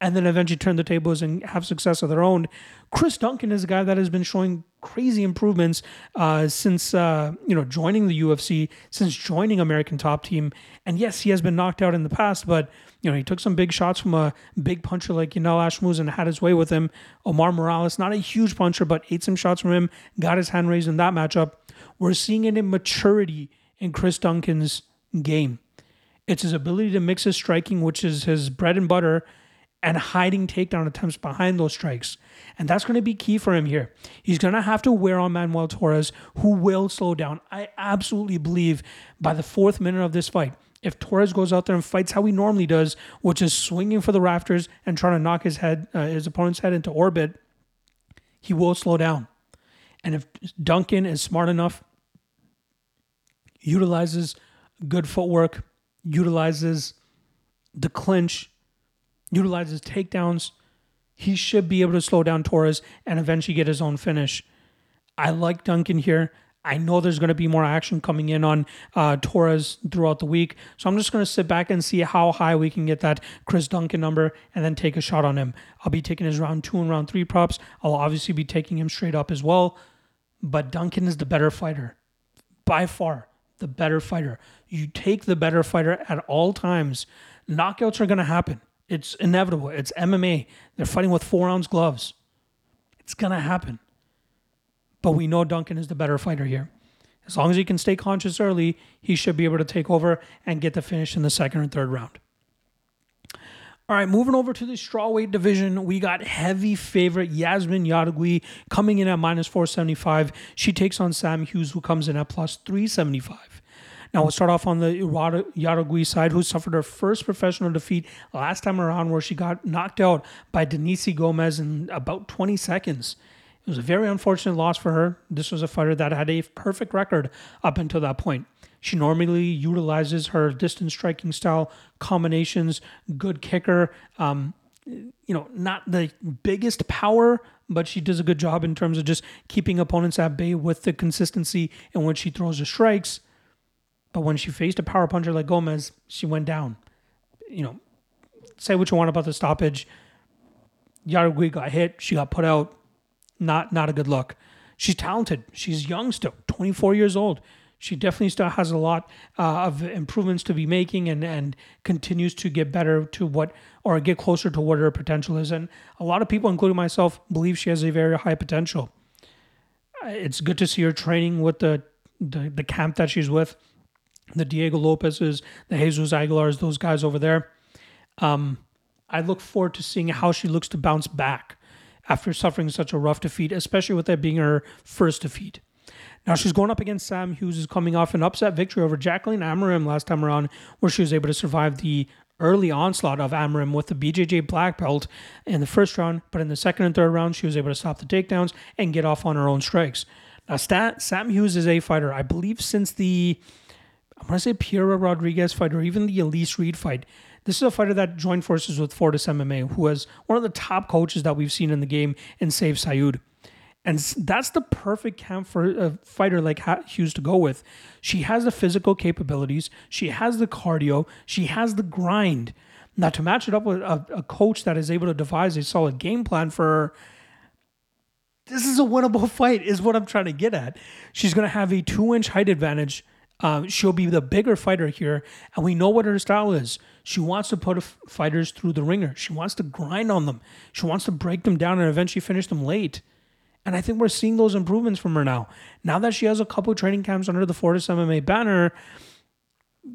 and then eventually turn the tables and have success of their own. Chris Duncan is a guy that has been showing crazy improvements uh, since uh, you know joining the UFC, since joining American Top Team. And yes, he has been knocked out in the past, but you know he took some big shots from a big puncher like Yanal Ashmouz and had his way with him. Omar Morales, not a huge puncher, but ate some shots from him, got his hand raised in that matchup. We're seeing an immaturity in Chris Duncan's game. It's his ability to mix his striking, which is his bread and butter, and hiding takedown attempts behind those strikes. And that's going to be key for him here. He's going to have to wear on Manuel Torres, who will slow down. I absolutely believe by the fourth minute of this fight, if Torres goes out there and fights how he normally does, which is swinging for the rafters and trying to knock his head, uh, his opponent's head into orbit, he will slow down. And if Duncan is smart enough, utilizes good footwork, utilizes the clinch, utilizes takedowns, he should be able to slow down Torres and eventually get his own finish. I like Duncan here. I know there's going to be more action coming in on uh, Torres throughout the week. So I'm just going to sit back and see how high we can get that Chris Duncan number and then take a shot on him. I'll be taking his round two and round three props. I'll obviously be taking him straight up as well but Duncan is the better fighter. By far, the better fighter. You take the better fighter at all times. Knockouts are going to happen. It's inevitable. It's MMA. They're fighting with four ounce gloves. It's going to happen. But we know Duncan is the better fighter here. As long as he can stay conscious early, he should be able to take over and get the finish in the second or third round. All right, moving over to the strawweight division, we got heavy favorite Yasmin Jauregui coming in at minus 475. She takes on Sam Hughes, who comes in at plus 375. Now we'll start off on the Jauregui side, who suffered her first professional defeat last time around, where she got knocked out by Denise Gomez in about 20 seconds. It was a very unfortunate loss for her. This was a fighter that had a perfect record up until that point. She normally utilizes her distance striking style combinations, good kicker. Um, you know, not the biggest power, but she does a good job in terms of just keeping opponents at bay with the consistency in which she throws her strikes. But when she faced a power puncher like Gomez, she went down. You know, say what you want about the stoppage. Jauregui got hit. She got put out. Not not a good look. She's talented. She's young still, 24 years old she definitely still has a lot uh, of improvements to be making and, and continues to get better to what or get closer to what her potential is. And a lot of people, including myself, believe she has a very high potential. Uh, it's good to see her training with the, the, the camp that she's with, the Diego Lopez's, the Jesus Aguilars, those guys over there. Um, I look forward to seeing how she looks to bounce back after suffering such a rough defeat, especially with that being her first defeat. Now she's going up against Sam Hughes, is coming off an upset victory over Jacqueline Amorim last time around, where she was able to survive the early onslaught of Amorim with the BJJ black belt in the first round, but in the second and third round, she was able to stop the takedowns and get off on her own strikes. Now, Sam Hughes is a fighter, I believe, since the I'm to say Piera Rodriguez fight or even the Elise Reed fight. This is a fighter that joined forces with Fortis MMA, who was one of the top coaches that we've seen in the game in Sayif Saud. And that's the perfect camp for a fighter like Hughes to go with. She has the physical capabilities, she has the cardio, she has the grind. Now, to match it up with a, a coach that is able to devise a solid game plan for her, this is a winnable fight, is what I'm trying to get at. She's going to have a two inch height advantage Uh, she'll be the bigger fighter here, and we know what her style is. She wants to put f- fighters through the ringer. She wants to grind on them. She wants to break them down and eventually finish them late. And I think we're seeing those improvements from her now. Now that she has a couple training camps under the Fortis MMA banner,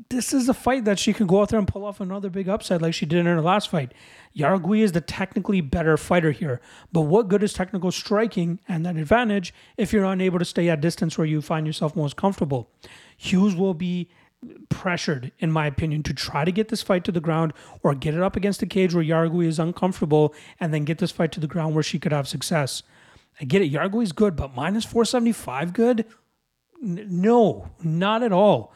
this is a fight that she can go out there and pull off another big upset like she did in her last fight. Jauregui is the technically better fighter here, but what good is technical striking and that advantage if you're unable to stay at distance where you find yourself most comfortable? Hughes will be pressured, in my opinion, to try to get this fight to the ground or get it up against the cage where Jauregui is uncomfortable and then get this fight to the ground where she could have success. I get it, Jauregui is good, but minus 475 good? N- no, not at all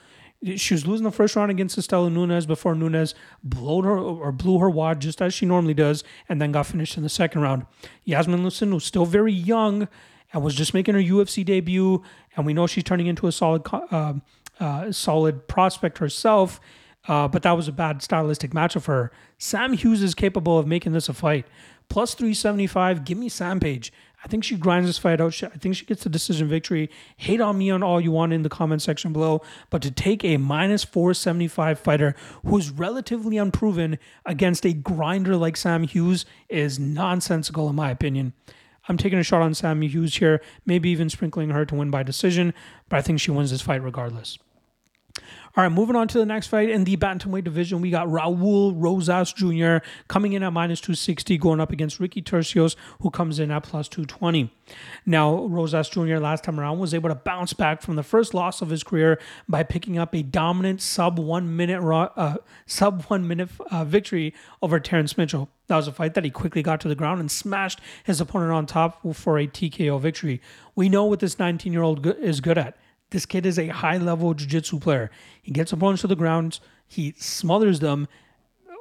she was losing the first round against Istela Nunes before Nunez blew her or blew her wad just as she normally does, and then got finished in the second round. Yasmin Lucin was still very young and was just making her UFC debut, and we know she's turning into a solid, uh, uh, solid prospect herself. Uh, but that was a bad stylistic matchup for her. Sam Hughes is capable of making this a fight. Plus 375, give me Sam Page. I think she grinds this fight out. I think she gets the decision victory. Hate on me on all you want in the comment section below, but to take a minus 475 fighter who's relatively unproven against a grinder like Sam Hughes is nonsensical in my opinion. I'm taking a shot on Sam Hughes here, maybe even sprinkling her to win by decision, but I think she wins this fight regardless. All right, moving on to the next fight in the bantamweight division, we got Raul Rosas Jr. coming in at minus 260, going up against Ricky Turcios, who comes in at plus 220. Now, Rosas Jr. last time around was able to bounce back from the first loss of his career by picking up a dominant sub one minute uh, sub one minute uh, victory over Terrence Mitchell. That was a fight that he quickly got to the ground and smashed his opponent on top for a TKO victory. We know what this 19 year old is good at. This kid is a high level jiu jitsu player. He gets opponents to the ground, he smothers them,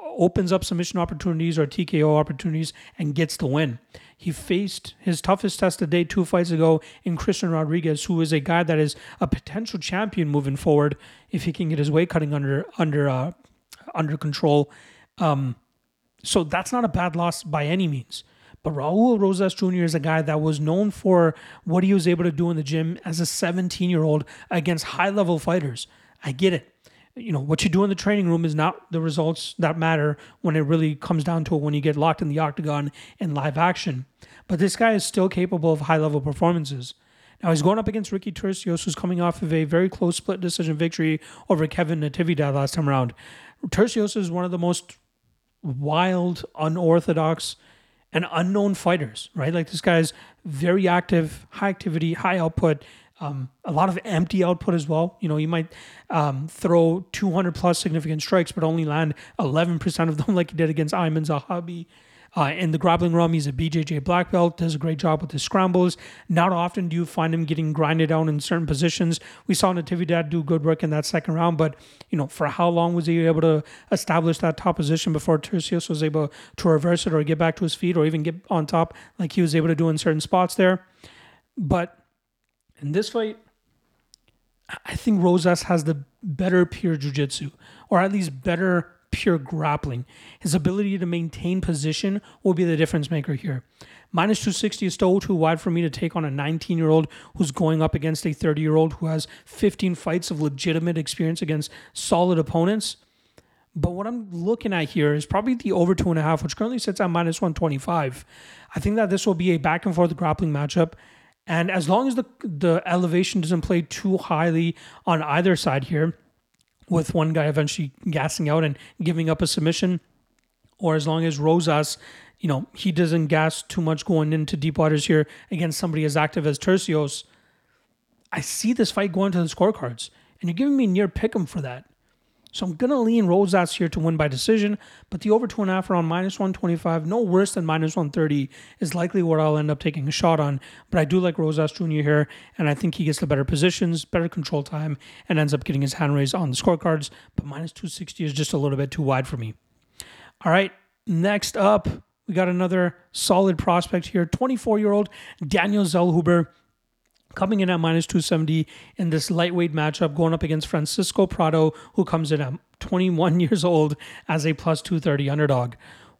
opens up submission opportunities or TKO opportunities, and gets the win. He faced his toughest test of day two fights ago in Christian Rodriguez, who is a guy that is a potential champion moving forward if he can get his weight cutting under under uh, under control. Um, so that's not a bad loss by any means. But Raul Rosas Jr. is a guy that was known for what he was able to do in the gym as a 17 year old against high level fighters. I get it. You know, what you do in the training room is not the results that matter when it really comes down to it when you get locked in the octagon in live action. But this guy is still capable of high level performances. Now he's going up against Ricky Turcios, who's coming off of a very close split decision victory over Kevin Natividad last time around. Turcios is one of the most wild, unorthodox and unknown fighters, right? Like this guy's very active, high activity, high output, um, a lot of empty output as well. You know, you might um, throw 200 plus significant strikes, but only land 11% of them, like he did against Aiemann Zahabi. Uh, in the grappling room, he's a BJJ black belt, does a great job with his scrambles. Not often do you find him getting grinded down in certain positions. We saw Natividad do good work in that second round, but you know, for how long was he able to establish that top position before Turcios was able to reverse it or get back to his feet or even get on top like he was able to do in certain spots there? But in this fight, I think Rosas has the better pure jiu-jitsu, or at least better pure grappling. His ability to maintain position will be the difference maker here. Minus 260 is still too wide for me to take on a 19 year old who's going up against a 30 year old who has 15 fights of legitimate experience against solid opponents. But what I'm looking at here is probably the over two and a half, which currently sits at minus 125. I think that this will be a back and forth grappling matchup. And as long as the the elevation doesn't play too highly on either side here, with one guy eventually gassing out and giving up a submission, or as long as Rosas, you know, he doesn't gas too much going into deep waters here against somebody as active as Turcios, I see this fight going to the scorecards. And you're giving me near pick 'em for that. So I'm gonna lean Rosas here to win by decision, but the over two and a half around minus 125, no worse than minus 130, is likely what I'll end up taking a shot on. But I do like Rosas Jr. here, and I think he gets the better positions, better control time, and ends up getting his hand raised on the scorecards. But minus 260 is just a little bit too wide for me. All right, next up, we got another solid prospect here, 24 year old Daniel Zellhuber coming in at minus 270 in this lightweight matchup, going up against Francisco Prado, who comes in at 21 years old as a plus 230 underdog.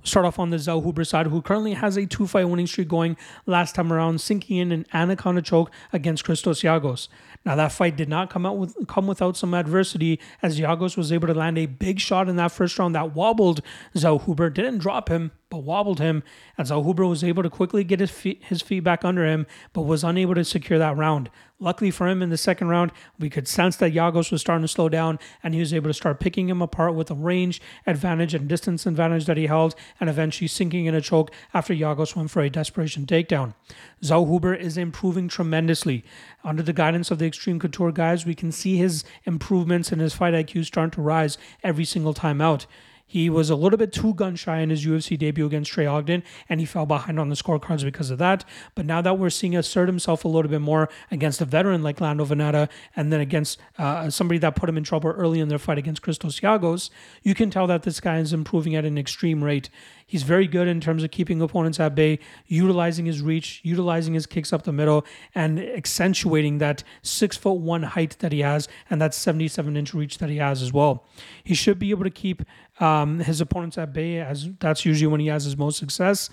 Start off on the Zellhuber side, who currently has a two fight winning streak going last time around, sinking in an anaconda choke against Christos Giagos. Now that fight did not come out with come without some adversity, as Giagos was able to land a big shot in that first round that wobbled Zellhuber, didn't drop him, but wobbled him, and Zellhuber was able to quickly get his feet, his feet back under him, but was unable to secure that round. Luckily for him in the second round, we could sense that Giagos was starting to slow down, and he was able to start picking him apart with a range advantage and distance advantage that he held, and eventually sinking in a choke after Giagos went for a desperation takedown. Zellhuber is improving tremendously. Under the guidance of the Extreme Couture guys, we can see his improvements and his fight IQ starting to rise every single time out. He was a little bit too gun shy in his UFC debut against Trey Ogden, and he fell behind on the scorecards because of that. But now that we're seeing assert himself a little bit more against a veteran like Lando Vannata, and then against uh, somebody that put him in trouble early in their fight against Christos Giagos, you can tell that this guy is improving at an extreme rate. He's very good in terms of keeping opponents at bay, utilizing his reach, utilizing his kicks up the middle, and accentuating that six foot one height that he has and that 77 inch reach that he has as well. He should be able to keep um, his opponents at bay, as that's usually when he has his most success.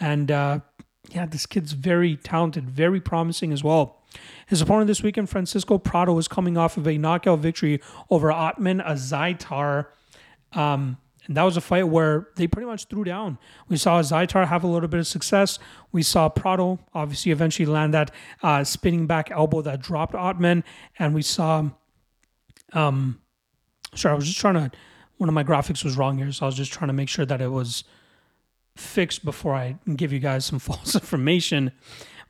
And uh, yeah, this kid's very talented, very promising as well. His opponent this weekend, Francisco Prado, is coming off of a knockout victory over Ottman Azaitar. Um, and that was a fight where they pretty much threw down. We saw Zaitar have a little bit of success. We saw Prado obviously eventually land that uh, spinning back elbow that dropped Ottman. And we saw, um, sorry, I was just trying to, one of my graphics was wrong here. So I was just trying to make sure that it was fixed before I give you guys some false information.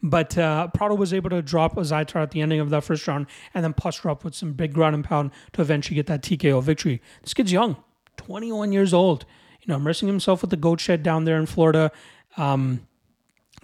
But uh, Prado was able to drop a Zaitar at the ending of that first round and then posture up with some big ground and pound to eventually get that TKO victory. This kid's young. 21 years old. You know, immersing himself with the goat shed down there in Florida. Um,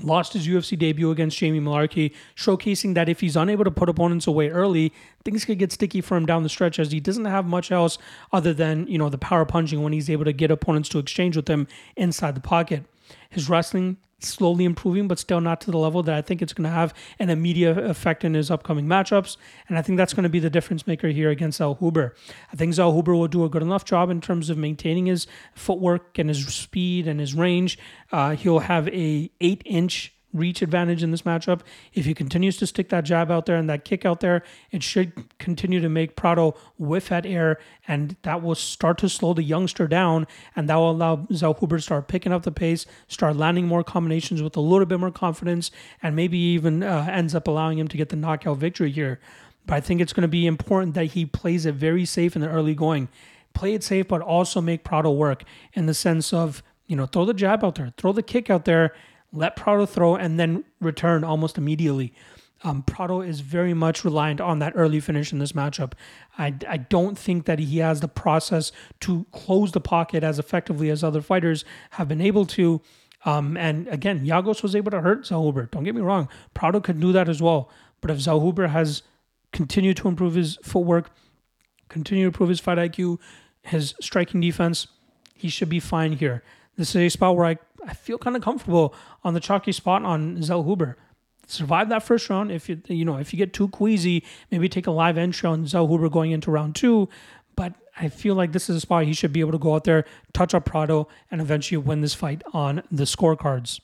lost his UFC debut against Jamie Mullarkey, showcasing that if he's unable to put opponents away early, things could get sticky for him down the stretch as he doesn't have much else other than, you know, the power punching when he's able to get opponents to exchange with him inside the pocket. His wrestling slowly improving, but still not to the level that I think it's going to have an immediate effect in his upcoming matchups. And I think that's going to be the difference maker here against Zellhuber. I think Zellhuber will do a good enough job in terms of maintaining his footwork and his speed and his range. Uh, he'll have a eight inch reach advantage in this matchup. If he continues to stick that jab out there and that kick out there, it should continue to make Prado whiff at air, and that will start to slow the youngster down, and that will allow Zellhuber to start picking up the pace, start landing more combinations with a little bit more confidence, and maybe even uh, ends up allowing him to get the knockout victory here. But I think it's going to be important that he plays it very safe in the early going. Play it safe, but also make Prado work in the sense of, you know, throw the jab out there, throw the kick out there, let Prado throw, and then return almost immediately. Um, Prado is very much reliant on that early finish in this matchup. I, I don't think that he has the process to close the pocket as effectively as other fighters have been able to. Um, and again, Giagos was able to hurt Zellhuber. Don't get me wrong. Prado could do that as well. But if Zellhuber has continued to improve his footwork, continue to improve his fight IQ, his striking defense, he should be fine here. This is a spot where I, I feel kind of comfortable on the chalky spot on Zellhuber. Survive that first round. If you you know if you get too queasy, maybe take a live entry on Zellhuber going into round two. But I feel like this is a spot he should be able to go out there, touch up Prado, and eventually win this fight on the scorecards.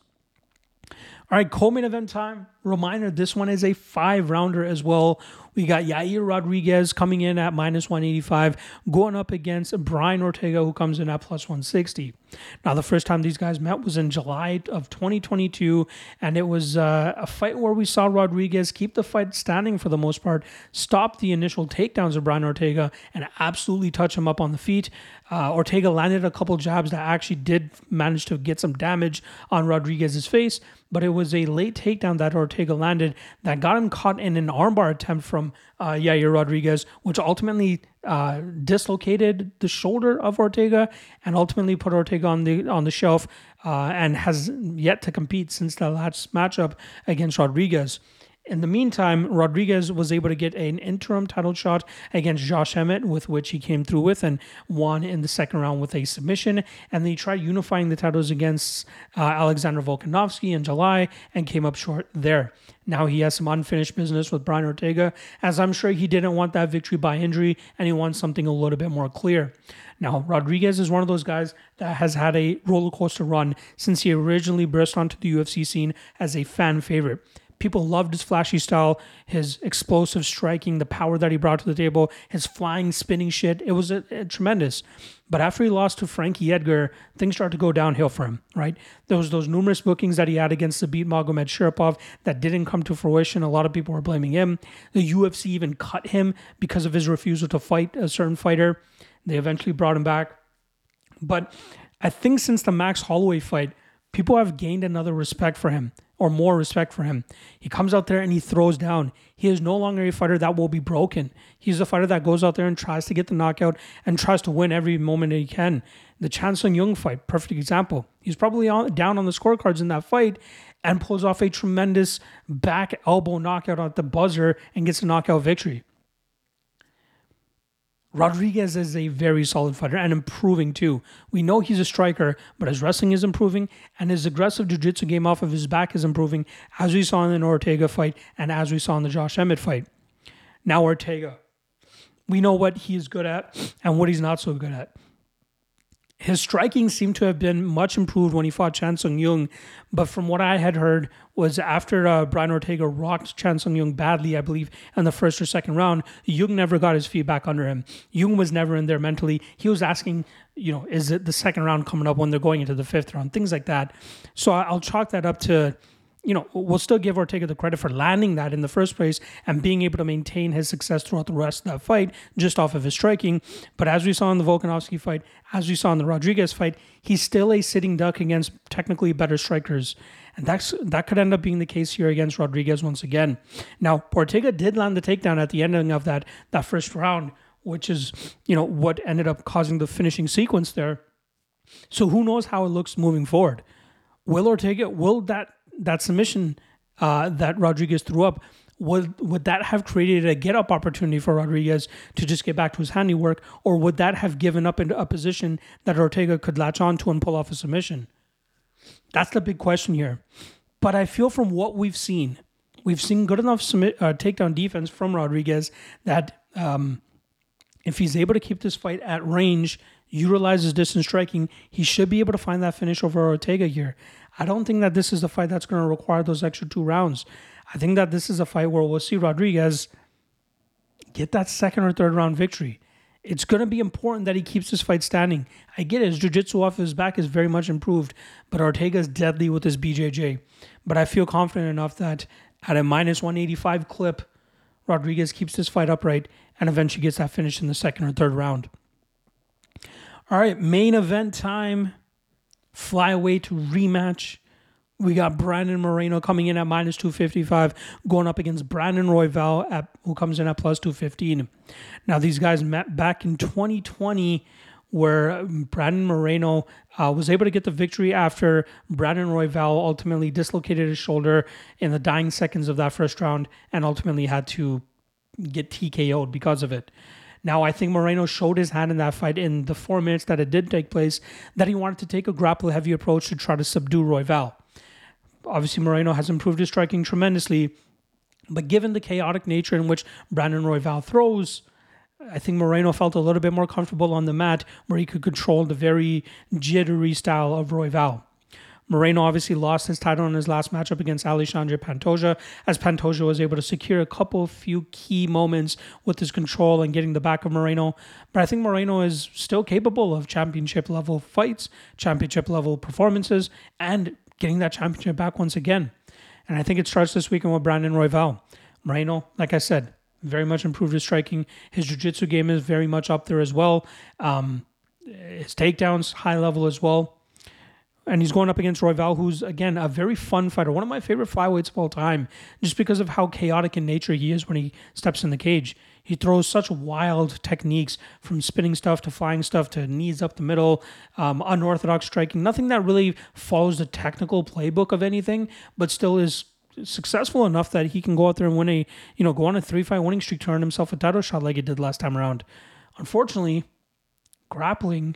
All right, co-main event time. Reminder: this one is a five rounder as well. We got Yair Rodriguez coming in at minus 185, going up against Brian Ortega, who comes in at plus 160. Now, the first time these guys met was in July of 2022, and it was uh, a fight where we saw Rodriguez keep the fight standing for the most part, stop the initial takedowns of Brian Ortega, and absolutely touch him up on the feet. Uh, Ortega landed a couple jabs that actually did manage to get some damage on Rodriguez's face, but it was a late takedown that Ortega landed that got him caught in an armbar attempt from uh, Yair Rodriguez, which ultimately uh, dislocated the shoulder of Ortega and ultimately put Ortega on the on the shelf uh, and has yet to compete since the last matchup against Rodriguez. In the meantime, Rodriguez was able to get an interim title shot against Josh Emmett, with which he came through with and won in the second round with a submission. And then he tried unifying the titles against uh, Alexander Volkanovski in July and came up short there. Now he has some unfinished business with Brian Ortega, as I'm sure he didn't want that victory by injury and he wants something a little bit more clear. Now, Rodriguez is one of those guys that has had a roller coaster run since he originally burst onto the UFC scene as a fan favorite. People loved his flashy style, his explosive striking, the power that he brought to the table, his flying, spinning shit. It was a, a tremendous. But after he lost to Frankie Edgar, things started to go downhill for him, right? There was those numerous bookings that he had against Zabit Magomedsharipov that didn't come to fruition. A lot of people were blaming him. The UFC even cut him because of his refusal to fight a certain fighter. They eventually brought him back. But I think since the Max Holloway fight, people have gained another respect for him or more respect for him. He comes out there and he throws down. He is no longer a fighter that will be broken. He's a fighter that goes out there and tries to get the knockout and tries to win every moment that he can. The Chan Sung Jung fight, perfect example. He's probably on, down on the scorecards in that fight and pulls off a tremendous back elbow knockout at the buzzer and gets a knockout victory. Rodriguez is a very solid fighter and improving too. We know he's a striker, but his wrestling is improving and his aggressive jiu-jitsu game off of his back is improving, as we saw in the Ortega fight and as we saw in the Josh Emmett fight. Now Ortega. We know what he is good at and what he's not so good at. His striking seemed to have been much improved when he fought Chan Sung Jung, but from what I had heard was after uh, Brian Ortega rocked Chan Sung Jung badly, I believe, in the first or second round, Jung never got his feet back under him. Jung was never in there mentally. He was asking, you know, is it the second round coming up when they're going into the fifth round, things like that. So I'll chalk that up to you know, we'll still give Ortega the credit for landing that in the first place and being able to maintain his success throughout the rest of that fight just off of his striking. But as we saw in the Volkanovski fight, as we saw in the Rodriguez fight, he's still a sitting duck against technically better strikers. And that's that could end up being the case here against Rodriguez once again. Now, Ortega did land the takedown at the ending of that that first round, which is, you know, what ended up causing the finishing sequence there. So who knows how it looks moving forward? Will Ortega will that that submission uh, that Rodriguez threw up, would would that have created a get up opportunity for Rodriguez to just get back to his handiwork, or would that have given up into a position that Ortega could latch onto and pull off a submission? That's the big question here. But I feel from what we've seen, we've seen good enough submit, uh, takedown defense from Rodriguez that um, if he's able to keep this fight at range, utilize his distance striking, he should be able to find that finish over Ortega here. I don't think that this is a fight that's going to require those extra two rounds. I think that this is a fight where we'll see Rodriguez get that second or third round victory. It's going to be important that he keeps this fight standing. I get it, his jiu-jitsu off his back is very much improved, but Ortega is deadly with his BJJ. But I feel confident enough that at a minus 185 clip, Rodriguez keeps this fight upright and eventually gets that finish in the second or third round. All right, main event time flyweight rematch. We got Brandon Moreno coming in at minus 255, going up against Brandon Royval, at, who comes in at plus 215. Now, these guys met back in 2020, where Brandon Moreno uh, was able to get the victory after Brandon Royval ultimately dislocated his shoulder in the dying seconds of that first round and ultimately had to get TKO'd because of it. Now, I think Moreno showed his hand in that fight in the four minutes that it did take place that he wanted to take a grapple heavy approach to try to subdue Royval. Obviously, Moreno has improved his striking tremendously, but given the chaotic nature in which Brandon Royval throws, I think Moreno felt a little bit more comfortable on the mat where he could control the very jittery style of Royval. Moreno obviously lost his title in his last matchup against Alexandre Pantoja, as Pantoja was able to secure a couple of few key moments with his control and getting the back of Moreno. But I think Moreno is still capable of championship level fights, championship level performances, and getting that championship back once again. And I think it starts this weekend with Brandon Royval. Moreno, like I said, very much improved his striking. His jiu-jitsu game is very much up there as well. Um, his takedowns high level as well and he's going up against Royval, who's again a very fun fighter, one of my favorite flyweights of all time, just because of how chaotic in nature he is when he steps in the cage. He throws such wild techniques from spinning stuff to flying stuff to knees up the middle, um, unorthodox striking, nothing that really follows the technical playbook of anything, but still is successful enough that he can go out there and win a, you know, go on a three fight winning streak to earn himself a title shot like he did last time around. Unfortunately, grappling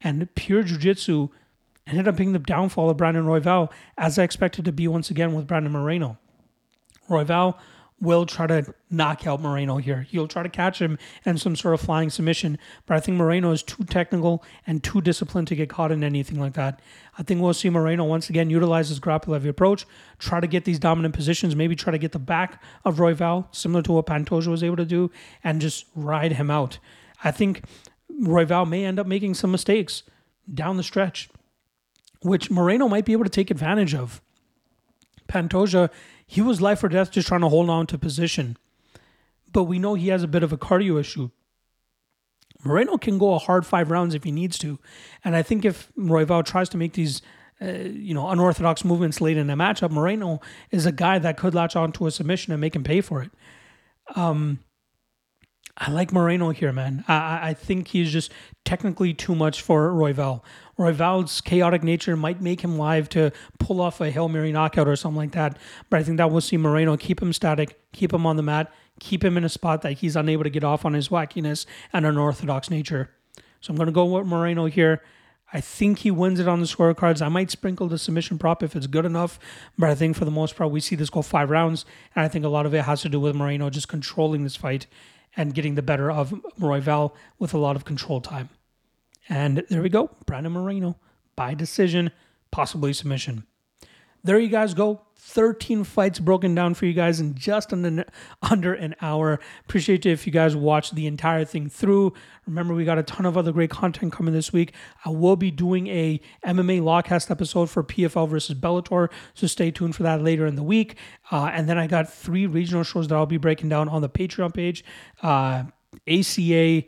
and pure jiu-jitsu ended up being the downfall of Brandon Royval, as I expected to be once again with Brandon Moreno. Royval will try to knock out Moreno here. He'll try to catch him in some sort of flying submission, but I think Moreno is too technical and too disciplined to get caught in anything like that. I think we'll see Moreno once again utilize his grapple heavy approach, try to get these dominant positions, maybe try to get the back of Royval, similar to what Pantoja was able to do, and just ride him out. I think Royval may end up making some mistakes down the stretch, which Moreno might be able to take advantage of. Pantoja he was life or death just trying to hold on to position. But we know he has a bit of a cardio issue. Moreno can go a hard five rounds if he needs to. And I think if Royval tries to make these uh, you know, unorthodox movements late in a matchup, Moreno is a guy that could latch onto a submission and make him pay for it. Um, I like Moreno here, man. I, I think he's just technically too much for Royval. Royval's chaotic nature might make him live to pull off a Hail Mary knockout or something like that. But I think that will see Moreno keep him static, keep him on the mat, keep him in a spot that he's unable to get off on his wackiness and unorthodox nature. So I'm going to go with Moreno here. I think he wins it on the scorecards. I might sprinkle the submission prop if it's good enough, but I think for the most part, we see this go five rounds. And I think a lot of it has to do with Moreno just controlling this fight and getting the better of Royval with a lot of control time. And there we go. Brandon Moreno by decision, possibly submission. There you guys go. 13 fights broken down for you guys in just under, under an hour. Appreciate it if you guys watch the entire thing through. Remember, we got a ton of other great content coming this week. I will be doing a MMA Lock-Cast episode for PFL versus Bellator, so stay tuned for that later in the week. Uh, and then I got three regional shows that I'll be breaking down on the Patreon page. Uh, ACA,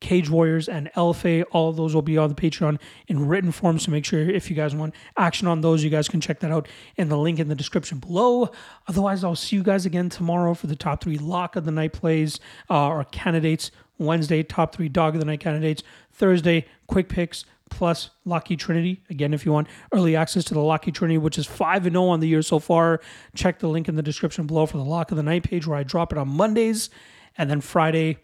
Cage Warriors, and LFA. All of those will be on the Patreon in written form. So make sure if you guys want action on those, you guys can check that out in the link in the description below. Otherwise, I'll see you guys again tomorrow for the top three lock of the night plays uh, or candidates. Wednesday, top three dog of the night candidates. Thursday, quick picks plus Locky Trinity. Again, if you want early access to the Locky Trinity, which is 5 0 on the year so far, check the link in the description below for the Lock of the Night page where I drop it on Mondays. And then Friday,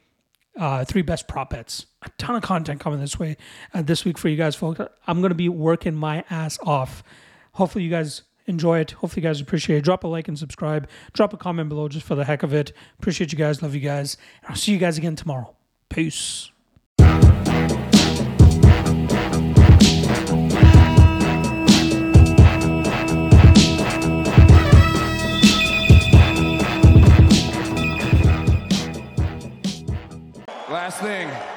uh, three best prop bets. A ton of content coming this way uh, this week for you guys, folks. I'm to be working my ass off. Hopefully, you guys enjoy it. Hopefully, you guys appreciate it. Drop a like and subscribe. Drop a comment below just for the heck of it. Appreciate you guys. Love you guys. And I'll see you guys again tomorrow. Peace. thing.